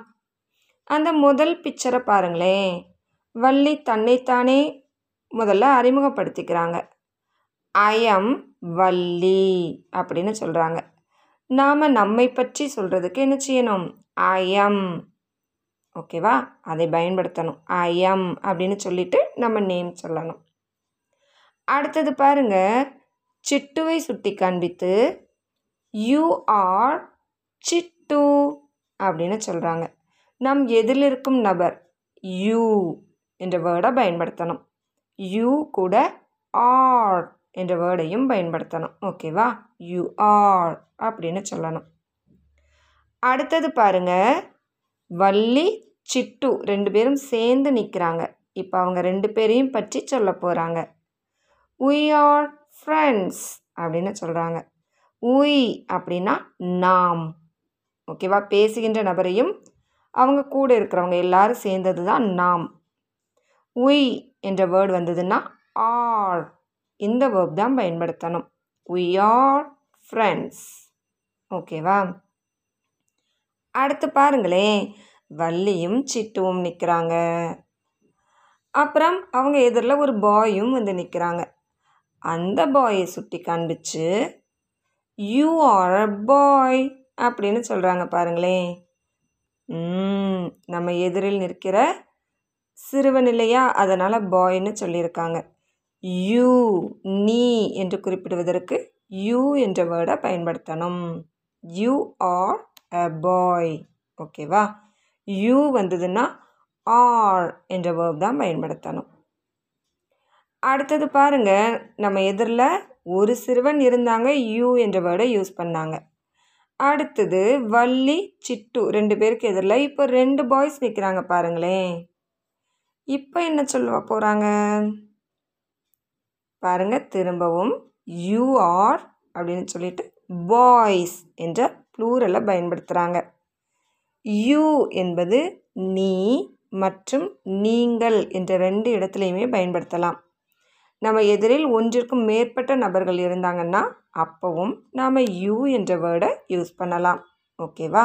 அந்த முதல் பிக்சரை பாருங்களேன். வள்ளி தன்னைத்தானே முதல்ல அறிமுகப்படுத்திக்கிறாங்க. ஐயம் வள்ளி அப்படின்னு சொல்கிறாங்க நாம் நம்மை பற்றி சொல்கிறதுக்கு என்ன செய்யணும்? ஐயம் ஓகேவா? அதை பயன்படுத்தணும். ஐயம் அப்படின்னு சொல்லிட்டு நம்ம நேம் சொல்லணும். அடுத்தது பாருங்க. சிட்டுவை சுட்டி காண்பித்து யூ ஆர் சிட்டு அப்படின்னு சொல்கிறாங்க நம் எதில் இருக்கும் நபர் யூ என்ற வேர்டை பயன்படுத்தணும். யூ கூட ஆர் என்ற வேர்டையும் பயன்படுத்தணும். ஓகேவா யூ ஆர் அப்படின்னு சொல்லணும். அடுத்தது பாருங்க. வள்ளி சிட்டு ரெண்டு பேரும் சேர்ந்து நிற்கிறாங்க இப்போ அவங்க ரெண்டு பேரையும் பற்றி சொல்ல போகிறாங்க உய் ஆர் ஃப்ரெண்ட்ஸ் அப்படின்னு சொல்கிறாங்க உய் அப்படின்னா நாம். ஓகேவா பேசுகின்ற நபரையும் அவங்க கூட இருக்கிறவங்க எல்லாரும் சேர்ந்தது தான் நாம். உய் என்ற வேர்டு வந்ததுன்னா ஆர். இந்த வேர்ப் தான் பயன்படுத்தணும். வி ஆர் ஃப்ரெண்ட்ஸ் ஓகேவா அடுத்து பாருங்களேன் வள்ளியும் சிட்டுவும் நிற்கிறாங்க அப்புறம் அவங்க எதிரில் ஒரு பாயும் வந்து நிற்கிறாங்க அந்த பாயை சுட்டி காண்பிச்சு யூ ஆர் அ பாய் அப்படின்னு சொல்கிறாங்க பாருங்களேன் ம், நம்ம எதிரில் நிற்கிற சிறுவன் இல்லையா அதனால் பாய்ன்னு சொல்லியிருக்காங்க. யூ நீ என்று குறிப்பிடுவதற்கு யூ என்ற வேர்டை பயன்படுத்தணும். You are a boy. ஓகேவா? யூ வந்ததுன்னா ஆர் என்ற வேர்ப் தான் பயன்படுத்தணும். அடுத்தது பாருங்க நம்ம எதிரில் ஒரு சிறுவன் இருந்தாங்க யூ என்ற வேர்டை யூஸ் பண்ணாங்க. அடுத்தது வள்ளி சிட்டு ரெண்டு பேருக்கு எதிரில் இப்போ ரெண்டு பாய்ஸ் நிற்கிறாங்க பாருங்களேன். இப்போ என்ன சொல்ல போகிறாங்க பாருங்கள் திரும்பவும் யூ ஆர் அப்படின்னு சொல்லிட்டு பாய்ஸ் என்ற ப்ளூரலை பயன்படுத்துகிறாங்க யூ என்பது நீ மற்றும் நீங்கள் என்ற ரெண்டு இடத்துலையுமே பயன்படுத்தலாம். நம்ம எதிரில் ஒன்றிற்கும் மேற்பட்ட நபர்கள் இருந்தாங்கன்னா அப்போவும் நாம் யூ என்ற வேர்டை யூஸ் பண்ணலாம். ஓகேவா?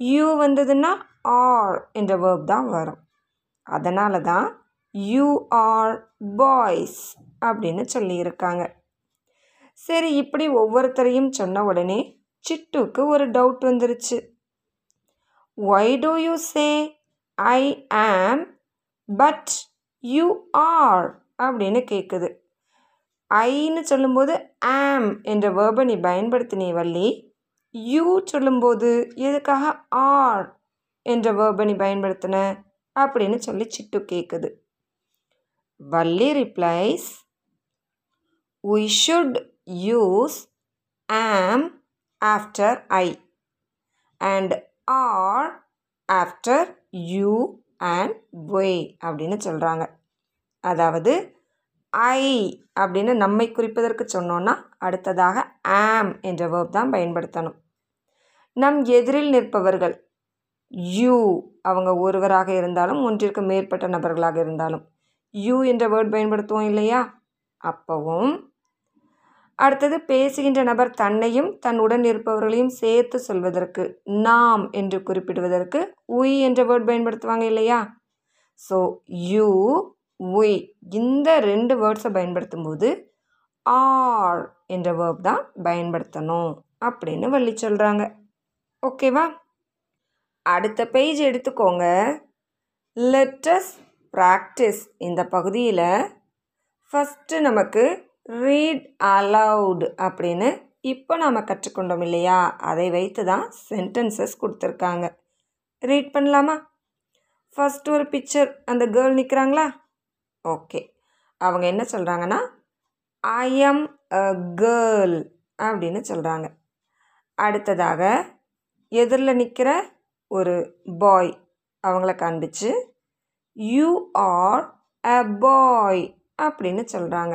யூ வந்ததுன்னா ஆர் என்ற வேர்ப் தான் வரும். அதனால தான் யூ ஆர் பாய்ஸ் அப்படின்னு சொல்லியிருக்காங்க. சரி இப்படி ஒவ்வொருத்தரையும் சொன்ன உடனே சிட்டுக்கு ஒரு டவுட் வந்துருச்சு. Why do you say I am but you R அப்படின்னு கேட்குது ஐன்னு சொல்லும்போது ஆம் என்ற வேர்பை நீ பயன்படுத்தினே வள்ளி யூ சொல்லும்போது எதுக்காக ஆர் என்ற வேர்பை நீ பயன்படுத்தின? அப்படின்னு சொல்லி சிட்டு கேட்குது Valli replies we should use am after I and are after you and we அப்படின்னு சொல்கிறாங்க அதாவது ஐ அப்படின்னு நம்மை குறிப்பதற்கு சொன்னோன்னா அடுத்ததாக ஆம் என்ற வேர்ப் தான் பயன்படுத்தணும். நம் எதிரில் நிற்பவர்கள் யூ அவங்க ஒருவராக இருந்தாலும் ஒன்றிற்கு மேற்பட்ட நபர்களாக இருந்தாலும். யூ என்ற வேர்ட் பயன்படுத்துவோம் இல்லையா? அப்போவும். அடுத்தது பேசுகின்ற நபர் தன்னையும் தன் உடன் இருப்பவர்களையும் சேர்த்து சொல்வதற்கு நாம் என்று குறிப்பிடுவதற்கு உய் என்ற வேர்ட் பயன்படுத்துவாங்க இல்லையா? ஸோ யூ உய் இந்த ரெண்டு வேர்ட்ஸை பயன்படுத்தும் போது ஆர் என்ற வேர்ப் தான் பயன்படுத்தணும் அப்படின்னு வள்ளி சொல்கிறாங்க ஓகேவா அடுத்த பேஜ் எடுத்துக்கோங்க. லெட்டஸ் ப்ராக்டிஸ் இந்த பகுதியில் ஃபஸ்ட்டு நமக்கு ரீட் அலவுட் அப்படின்னு இப்போ நாம் கற்றுக்கொண்டோம் இல்லையா? அதை வைத்து தான் சென்டென்சஸ் கொடுத்துருக்காங்க. ரீட் பண்ணலாமா? ஃபஸ்ட்டு ஒரு பிக்சர் அந்த கேர்ள் நிற்கிறாங்களா ஓகே அவங்க என்ன சொல்கிறாங்கன்னா ஐ எம் அ கேர்ள் அப்படின்னு சொல்கிறாங்க அடுத்ததாக எதிரில் நிற்கிற ஒரு பாய் அவங்கள காண்பிச்சு யூ ஆர் அ பாய் அப்படின்னு சொல்கிறாங்க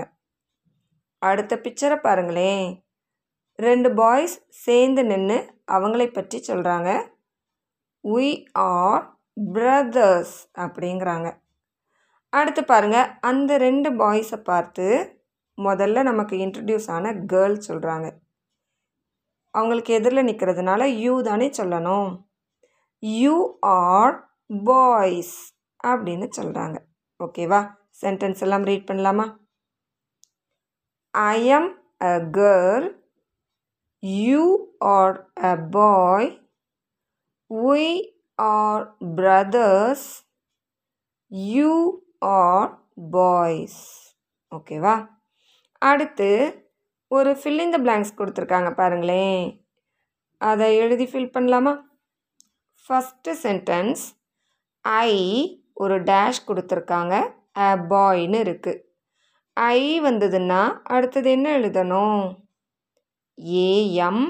அடுத்த பிக்சரை பாருங்களேன். ரெண்டு பாய்ஸ் சேர்ந்து நின்று அவங்களை பற்றி சொல்கிறாங்க வி ஆர் பிரதர்ஸ் அப்படிங்கிறாங்க. அடுத்து பாருங்க அந்த ரெண்டு பாய்ஸை பார்த்து முதல்ல நமக்கு இன்ட்ரடியூஸ் ஆன கேர்ள் சொல்கிறாங்க அவங்களுக்கு எதிரில் நிற்கிறதுனால யூ தானே சொல்லணும். யூ ஆர் பாய்ஸ் அப்படின்னு சொல்கிறாங்க ஓகேவா சென்டென்ஸ் எல்லாம் ரீட் பண்ணலாமா? I am a girl you are a boy we are brothers you are boys ஓகேவா அடுத்து ஒரு ஃபில் in பிளாங்க்ஸ் கொடுத்துருக்காங்க பாருங்களேன். அதை எழுதி ஃபில் பண்ணலாமா? ஃபஸ்ட்டு சென்டென்ஸ் ஐ ஒரு டேஷ் கொடுத்துருக்காங்க. அ பாய்னு இருக்குது ஐ வந்ததுன்னா அடுத்தது என்ன எழுதணும்? ஏஎம்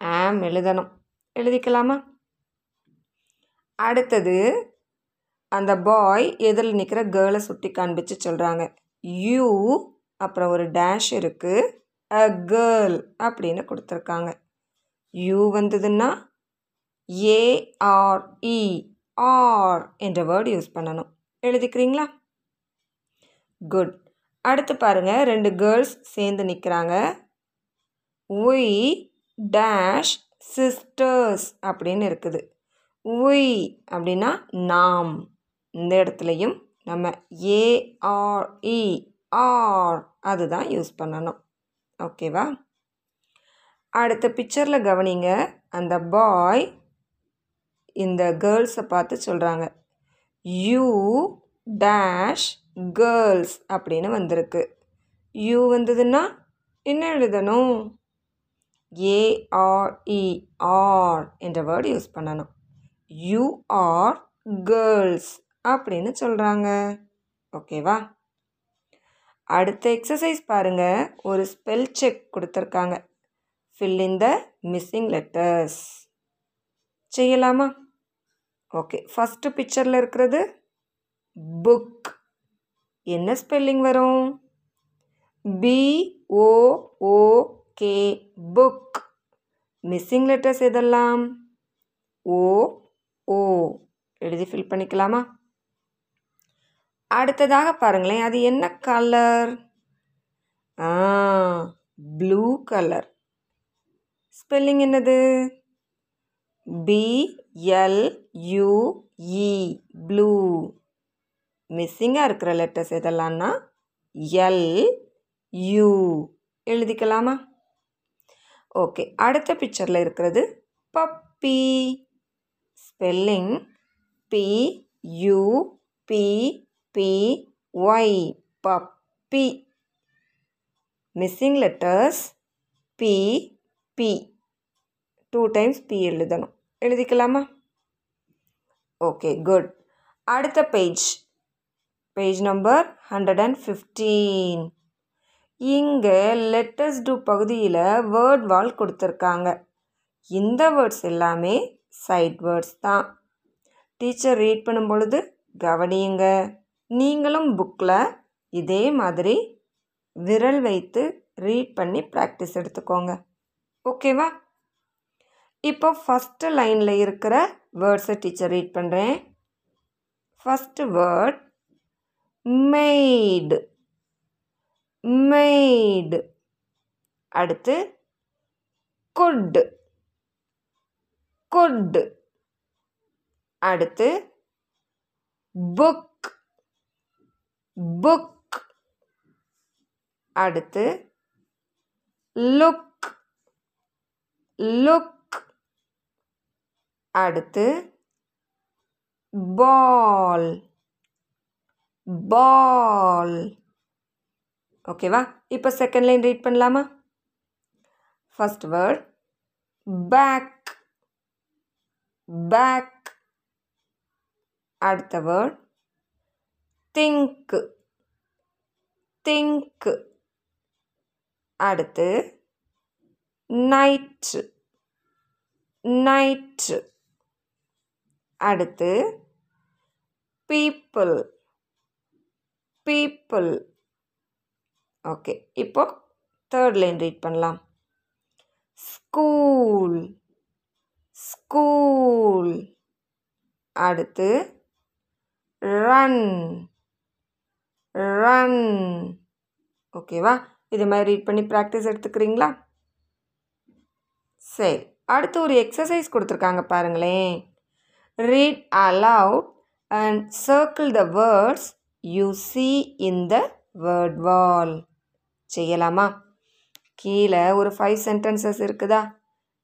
ஆம் எழுதணும். எழுதிக்கலாமா? அடுத்தது அந்த பாய் எதில் நிற்கிற கேர்ளை சுட்டி காண்பிச்சு சொல்கிறாங்க யூ அப்புறம் ஒரு டேஷ் இருக்குது அ கேர்ள் அப்படின்னு கொடுத்துருக்காங்க. யூ வந்ததுன்னா ஏஆர்இ ஆர் என்ற வேர்டு யூஸ் பண்ணணும். எழுதிக்கிறீங்களா? குட் அடுத்து பாருங்கள் ரெண்டு கேர்ள்ஸ் சேர்ந்து நிற்கிறாங்க உய் டேஷ் சிஸ்டர்ஸ் அப்படின்னு இருக்குது. உய் அப்படின்னா நாம். இந்த இடத்துலையும் நம்ம ஏஆர்இ ஆர் அதுதான் யூஸ் பண்ணணும். ஓகேவா அடுத்த பிக்சரில் கவனிங்க. அந்த பாய் இந்த கேர்ள்ஸை பார்த்து சொல்கிறாங்க யூ டேஷ் கேர்ள்ஸ் அப்படின்னு வந்திருக்கு. யூ வந்ததுன்னா என்ன எழுதணும்? ஏஆர்இஆர் என்ற வேர்டு யூஸ் பண்ணணும். யூ ஆர் கேர்ள்ஸ் அப்படின்னு சொல்கிறாங்க ஓகேவா அடுத்த எக்ஸசைஸ் பாருங்கள் ஒரு ஸ்பெல் செக் கொடுத்துருக்காங்க. Fill in the missing letters செய்யலாமா? ஓகே ஃபஸ்ட்டு பிக்சரில் இருக்கிறது புக் என்ன ஸ்பெல்லிங் வரும்? பிஓஓகே புக் மிஸ்ஸிங் லெட்டர்ஸ் எதெல்லாம்? ஓ ஓ எழுதி ஃபில் பண்ணிக்கலாமா? அடுத்ததாக பாருங்களேன் அது என்ன கலர் ஆ ப்ளூ கலர் ஸ்பெல்லிங் என்னது? B B L U E blue மிஸ்ஸிங்காக இருக்கிற லெட்டர்ஸ் எதெல்லாம்னா எல் யூ எழுதிக்கலாமா? ஓகே அடுத்த பிக்சரில் இருக்கிறது puppy spelling P U P P Y puppy missing letters P P two times P எழுதணும். எழுதிக்கலாமா? ஓகே குட் அடுத்த page page number hundred and fifteen இங்கே லெட்டர்ஸ் டூ பகுதியில் வேர்ட் வால் கொடுத்துருக்காங்க. இந்த வேர்ட்ஸ் எல்லாமே சைட் வேர்ட்ஸ் தான். டீச்சர் ரீட் பண்ணும் பொழுது கவனியுங்க. நீங்களும் புக்கில் இதே மாதிரி விரல் வைத்து ரீட் பண்ணி ப்ராக்டிஸ் எடுத்துக்கோங்க. ஓகேவா இப்போ ஃபஸ்ட்டு லைனில் இருக்கிற வேர்ட்ஸை டீச்சர் ரீட் பண்ணுறேன் ஃபஸ்ட்டு வேர்ட் மெய்டு மெய்டு அடுத்து குட் குட் அடுத்து புக் புக் அடுத்து லுக் லுக் அடுத்து பால் பால் ஓகேவா இப்போ செகண்ட் லைன் ரீட் பண்ணலாமா? ஃபஸ்ட் வேர்ட் பேக் பேக் அடுத்த வேர்ட் திங்க் திங்க் அடுத்து நைட் நைட் அடுத்து பீப்புள் பீப்புள் ஓகே இப்போ தேர்ட் லைன் ரீட் பண்ணலாம். ஸ்கூல் ஸ்கூல் அடுத்து ரன் ரன் ஓகேவா இது மாதிரி ரீட் பண்ணி ப்ராக்டிஸ் எடுத்துக்கிறீங்களா? சரி அடுத்து ஒரு எக்ஸசைஸ் கொடுத்துருக்காங்க பாருங்களேன். Read aloud and circle the words you see in the word wall செய்யலாமா? கீழே ஒரு ஃபைவ் சென்டென்சஸ் இருக்குதா?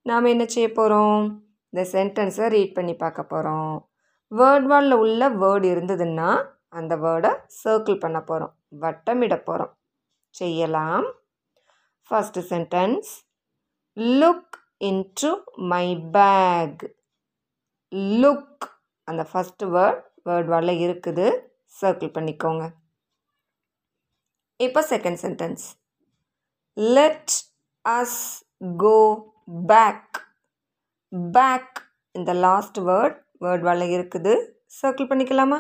நாம் என்ன செய்ய போகிறோம் இந்த சென்டென்ஸை ரீட் பண்ணி பார்க்க போகிறோம் வேர்ட் வாலில் உள்ள வேர்டு இருந்ததுன்னா அந்த வேர்டை சர்க்கிள் பண்ண போகிறோம் வட்டமிட போகிறோம் செய்யலாம். First sentence look into my bag look அந்த ஃபஸ்ட்டு வேர்ட் வேர்ட் வரல இருக்குது. சர்க்கிள் பண்ணிக்கோங்க. இப்போ second sentence let us go back back இந்த லாஸ்ட் வேர்ட் வேர்ட் வரல இருக்குது. சர்க்கிள் பண்ணிக்கலாமா?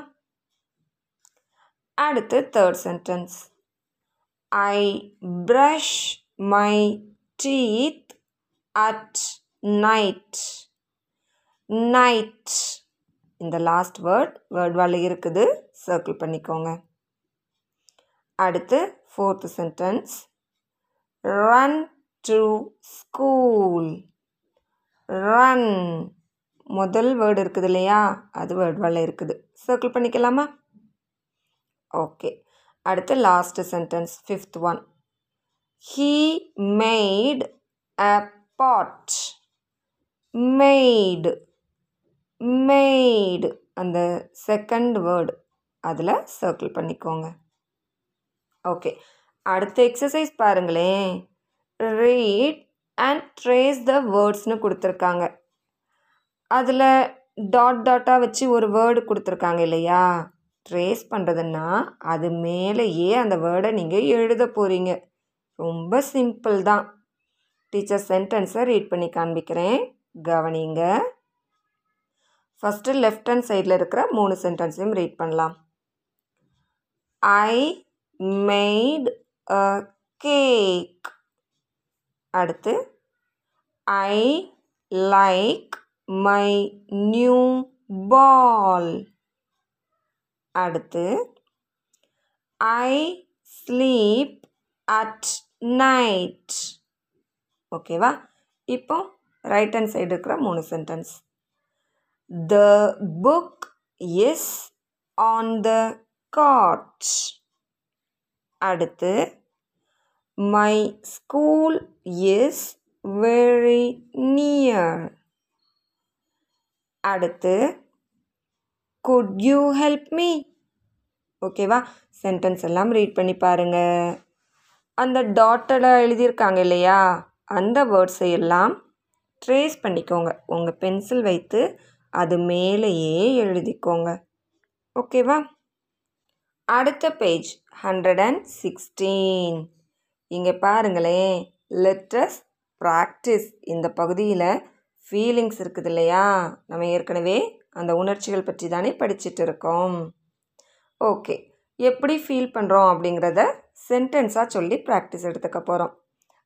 அடுத்து third sentence I brush my teeth at night night இந்த லாஸ்ட் வேர்ட் வேர்ட் வால இருக்குது. சர்க்கிள் பண்ணிக்கோங்க. அடுத்து fourth sentence run to school run முதல் வேர்டு இருக்குது இல்லையா? அது வேர்ட் வால இருக்குது. சர்க்கிள் பண்ணிக்கலாமா? ஓகே அடுத்து last sentence fifth one he made a pot made made அந்த செகண்ட் வேர்டு அதில் சர்க்கிள் பண்ணிக்கோங்க. ஓகே அடுத்த எக்ஸசைஸ் பாருங்களேன். ரீட் அண்ட் ட்ரேஸ் த வேர்ட்ஸ்னு கொடுத்துருக்காங்க. அதில் டாட் டாட்டாக வச்சு ஒரு வேர்டு கொடுத்துருக்காங்க இல்லையா? ட்ரேஸ் பண்ணுறதுன்னா அது மேலேயே அந்த வேர்டை நீங்கள் எழுத போகிறீங்க ரொம்ப சிம்பிள் தான். டீச்சர் சென்டென்ஸை ரீட் பண்ணி காண்பிக்கிறேன். கவனிங்க. ஃபஸ்ட்டு லெஃப்ட் ஹேண்ட் சைடில் இருக்கிற மூணு சென்டென்ஸையும் ரீட் பண்ணலாம். ஐ மெய்ட் அ கேக் அடுத்து I like my new ball அடுத்து ஐ ஸ்லீப் அட் நைட் ஓகேவா இப்போ ரைட் ஹேண்ட் சைடு இருக்கிற மூணு sentence the book is on the cart. அடுத்து my school is very near அடுத்து குட் யூ ஹெல்ப் மீ ஓகேவா சென்டென்ஸ் எல்லாம் ரீட் பண்ணி பாருங்கள் அந்த டாட்டடாக எழுதியிருக்காங்க இல்லையா? அந்த வேர்ட்ஸை எல்லாம் ட்ரேஸ் பண்ணிக்கோங்க. உங்கள் பென்சில் வைத்து அது மேலேயே எழுதிக்கோங்க. ஓகேவா? அடுத்த பேஜ் ஹண்ட்ரட் அண்ட் சிக்ஸ்டீன் இங்கே பாருங்களேன் லெட்டஸ் ப்ராக்டிஸ் இந்த பகுதியில் ஃபீலிங்ஸ் இருக்குது இல்லையா? நம்ம ஏற்கனவே அந்த உணர்ச்சிகள் பற்றி தானே படிச்சுட்டு இருக்கோம். ஓகே எப்படி ஃபீல் பண்ணுறோம் அப்படிங்கிறத சென்டென்ஸாக சொல்லி ப்ராக்டிஸ் எடுத்துக்க போகிறோம்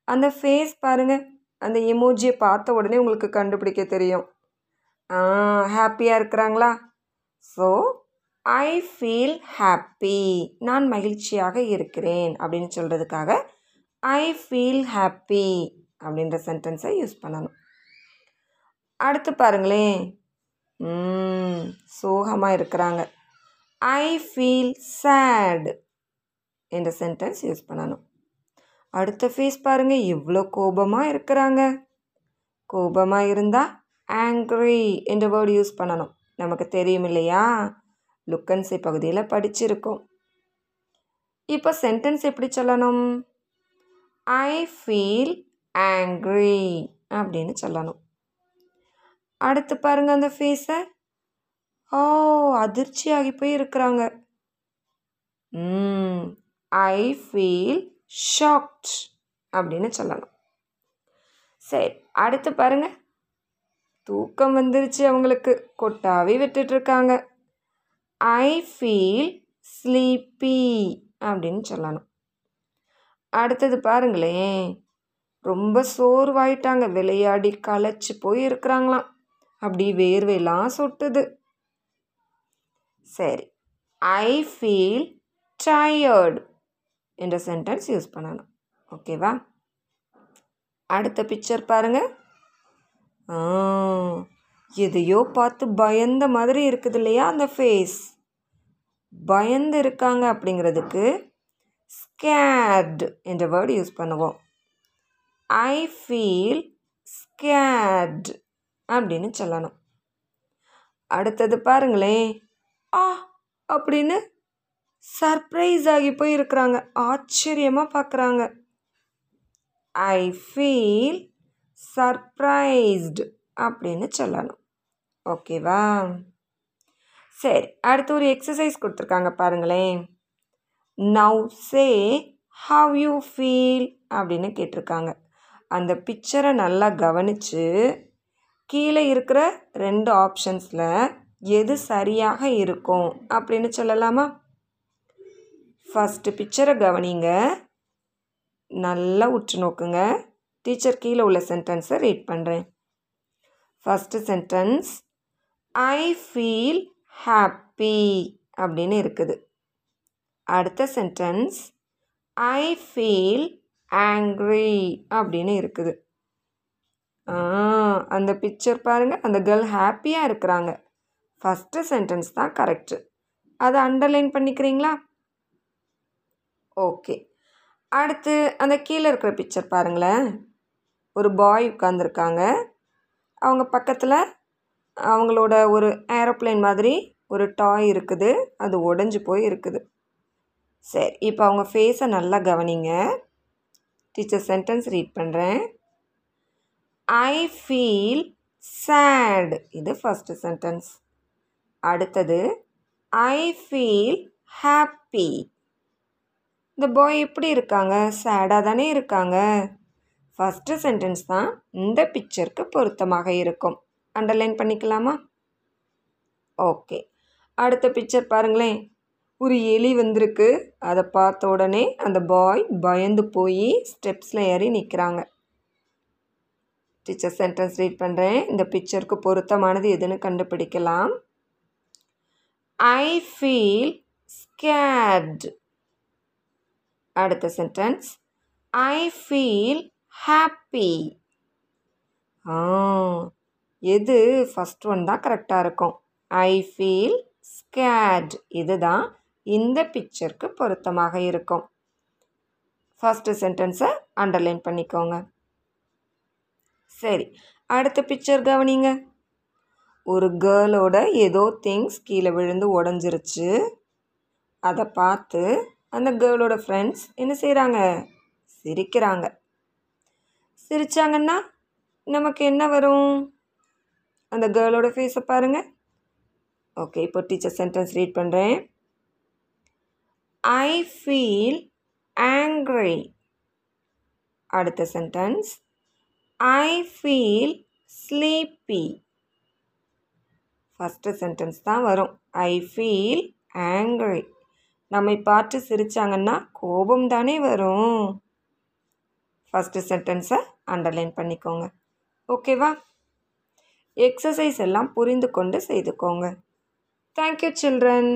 அந்த ஃபேஸ் பாருங்கள் அந்த எமோஜியை பார்த்த உடனே உங்களுக்கு கண்டுபிடிக்க தெரியும். ஹாப்பியாக இருக்கிறாங்களா? ஸோ ஐ ஃபீல் ஹாப்பி நான் மகிழ்ச்சியாக இருக்கிறேன் அப்படின்னு சொல்கிறதுக்காக ஐ ஃபீல் ஹாப்பி அப்படின்ற சென்டென்ஸை யூஸ் பண்ணணும். அடுத்து பாருங்களேன். சோகமாக இருக்கிறாங்க. ஐ ஃபீல் சேடு என்ற சென்டென்ஸ் யூஸ் பண்ணணும். அடுத்த ஃபேஸ் பாருங்கள் எவ்வளோ கோபமாக இருக்கிறாங்க. கோபமாக இருந்தால் ஆங்க்ரி என்ற வேர்டு யூஸ் பண்ணணும். நமக்கு தெரியும் இல்லையா? லுக்கன்சி பகுதியில் படிச்சிருக்கோம். இப்போ சென்டென்ஸ் எப்படி சொல்லணும்? ஐ ஃபீல் ஆங்க்ரி அப்படின்னு சொல்லணும். அடுத்து பாருங்கள் அந்த ஃபேஸை ஓ அதிர்ச்சியாகி போய் இருக்கிறாங்க. ஐ ஃபீல் ஷாக்ட் அப்படின்னு சொல்லணும். சரி அடுத்து பாருங்கள் தூக்கம் வந்துருச்சு அவங்களுக்கு. கொட்டாவி விட்டுட்ருக்காங்க. ஐ ஃபீல் ஸ்லீப்பி அப்படின்னு சொல்லணும். அடுத்தது பாருங்களேன். ரொம்ப சோர்வாயிட்டாங்க. விளையாடி களைச்சி போய் இருக்கிறாங்களாம். அப்படி வேர்வையெல்லாம் சொட்டுது. சரி. ஐ ஃபீல் டயர்டு என்ற சென்டென்ஸ் யூஸ் பண்ணணும். ஓகேவா அடுத்த பிக்சர் பாருங்கள் எதையோ பார்த்து பயந்த மாதிரி இருக்குது இல்லையா அந்த ஃபேஸ் பயந்து இருக்காங்க அப்படிங்கிறதுக்கு ஸ்கேர்டு என்ற வேர்டு யூஸ் பண்ணுவோம். ஐ ஃபீல் ஸ்கேட் அப்படின்னு சொல்லணும். அடுத்தது பாருங்களேன். ஆ அப்படின்னு சர்ப்ரைஸ் ஆகி போய் இருக்கிறாங்க ஆச்சரியமாக பார்க்குறாங்க. ஐ ஃபீல் சர்ப்ரைஸ்டு அப்படின்னு சொல்லணும். ஓகேவா? சரி அடுத்து ஒரு எக்ஸசைஸ் கொடுத்துருக்காங்க பாருங்களேன். Now say how you feel அப்படின்னு கேட்டிருக்காங்க. அந்த பிக்சரை நல்லா கவனித்து கீழே இருக்கிற ரெண்டு ஆப்ஷன்ஸில் எது சரியாக இருக்கும் அப்படின்னு சொல்லலாமா? ஃபஸ்ட்டு பிக்சரை கவனிங்க. நல்லா உற்று நோக்குங்க. டீச்சர் கீழே உள்ள சென்டென்ஸை ரீட் பண்ணுறேன் first sentence I feel happy அப்படின்னு இருக்குது. அடுத்த சென்டென்ஸ் ஐ ஃபீல் ஆங்க்ரி அப்படின்னு இருக்குது. அந்த பிக்சர் பாருங்கள் அந்த கேர்ள் ஹாப்பியாக இருக்கிறாங்க. ஃபஸ்ட்டு சென்டென்ஸ் தான் கரெக்டு அதை அண்டர்லைன் பண்ணிக்கிறீங்களா? ஓகே அடுத்து அந்த கீழே இருக்கிற பிக்சர் பாருங்களேன். ஒரு பாய் உட்காந்துருக்காங்க அவங்க பக்கத்தில் அவங்களோட ஒரு ஏரோப்ளேன் மாதிரி ஒரு டாய் இருக்குது. அது உடஞ்சி போய் இருக்குது. சரி இப்போ அவங்க ஃபேஸை நல்லா கவனிங்க. டீச்சர் சென்டென்ஸ் ரீட் பண்ணுறேன் ஐ ஃபீல் சேட் இது ஃபஸ்ட்டு சென்டென்ஸ் அடுத்தது ஐ ஃபீல் ஹாப்பி இந்த பாய் எப்படி இருக்காங்க? சேடாக தானே இருக்காங்க. ஃபஸ்ட்டு சென்டென்ஸ் தான் இந்த பிக்சருக்கு பொருத்தமாக இருக்கும். அண்டர்லைன் பண்ணிக்கலாமா? ஓகே அடுத்த பிக்சர் பாருங்களேன். ஒரு எலி வந்திருக்கு. அதை பார்த்த உடனே அந்த பாய் பயந்து போய் ஸ்டெப்ஸில் ஏறி நிற்கிறாங்க டீச்சர் சென்டென்ஸ் ரீட் பண்ணுறேன் இந்த பிக்சருக்கு பொருத்தமானது எதுன்னு கண்டுபிடிக்கலாம். ஐ ஃபீல் ஸ்கேட் அடுத்த சென்டென்ஸ் ஐ ஃபீல் ஹாப்பி ஆ எது ஃபஸ்ட் ஒன் தான் கரெக்டாக இருக்கும். ஐ ஃபீல் ஸ்கேட் இதுதான் இந்த பிக்சருக்கு பொருத்தமாக இருக்கும். ஃபஸ்ட்டு சென்டென்ஸை அண்டர்லைன் பண்ணிக்கோங்க. சரி அடுத்த பிக்சர் கவனிங்க. ஒரு கேர்ளோட ஏதோ திங்ஸ் கீழே விழுந்து உடஞ்சிருச்சு. அதை பார்த்து அந்த கேர்ளோட ஃப்ரெண்ட்ஸ் என்ன செய்கிறாங்க சிரிக்கிறாங்க. சிரித்தாங்கன்னா நமக்கு என்ன வரும்? அந்த கேர்ளோட ஃபேஸை பாருங்கள் ஓகே இப்போ டீச்சர் சென்டென்ஸ் ரீட் பண்ணுறேன் ஐ ஃபீல் ஆங்க்ரி அடுத்த sentence I feel sleepy first sentence தான் வரும். ஐ ஃபீல் ஆங்க்ரி நம்மை பார்த்து சிரித்தாங்கன்னா கோபம் தானே வரும். ஃபஸ்ட்டு சென்டென்ஸை அண்டர்லைன் பண்ணிக்கோங்க. ஓகேவா எக்ஸசைஸ் எல்லாம் புரிந்து கொண்டு செய்துக்கோங்க. Thank you children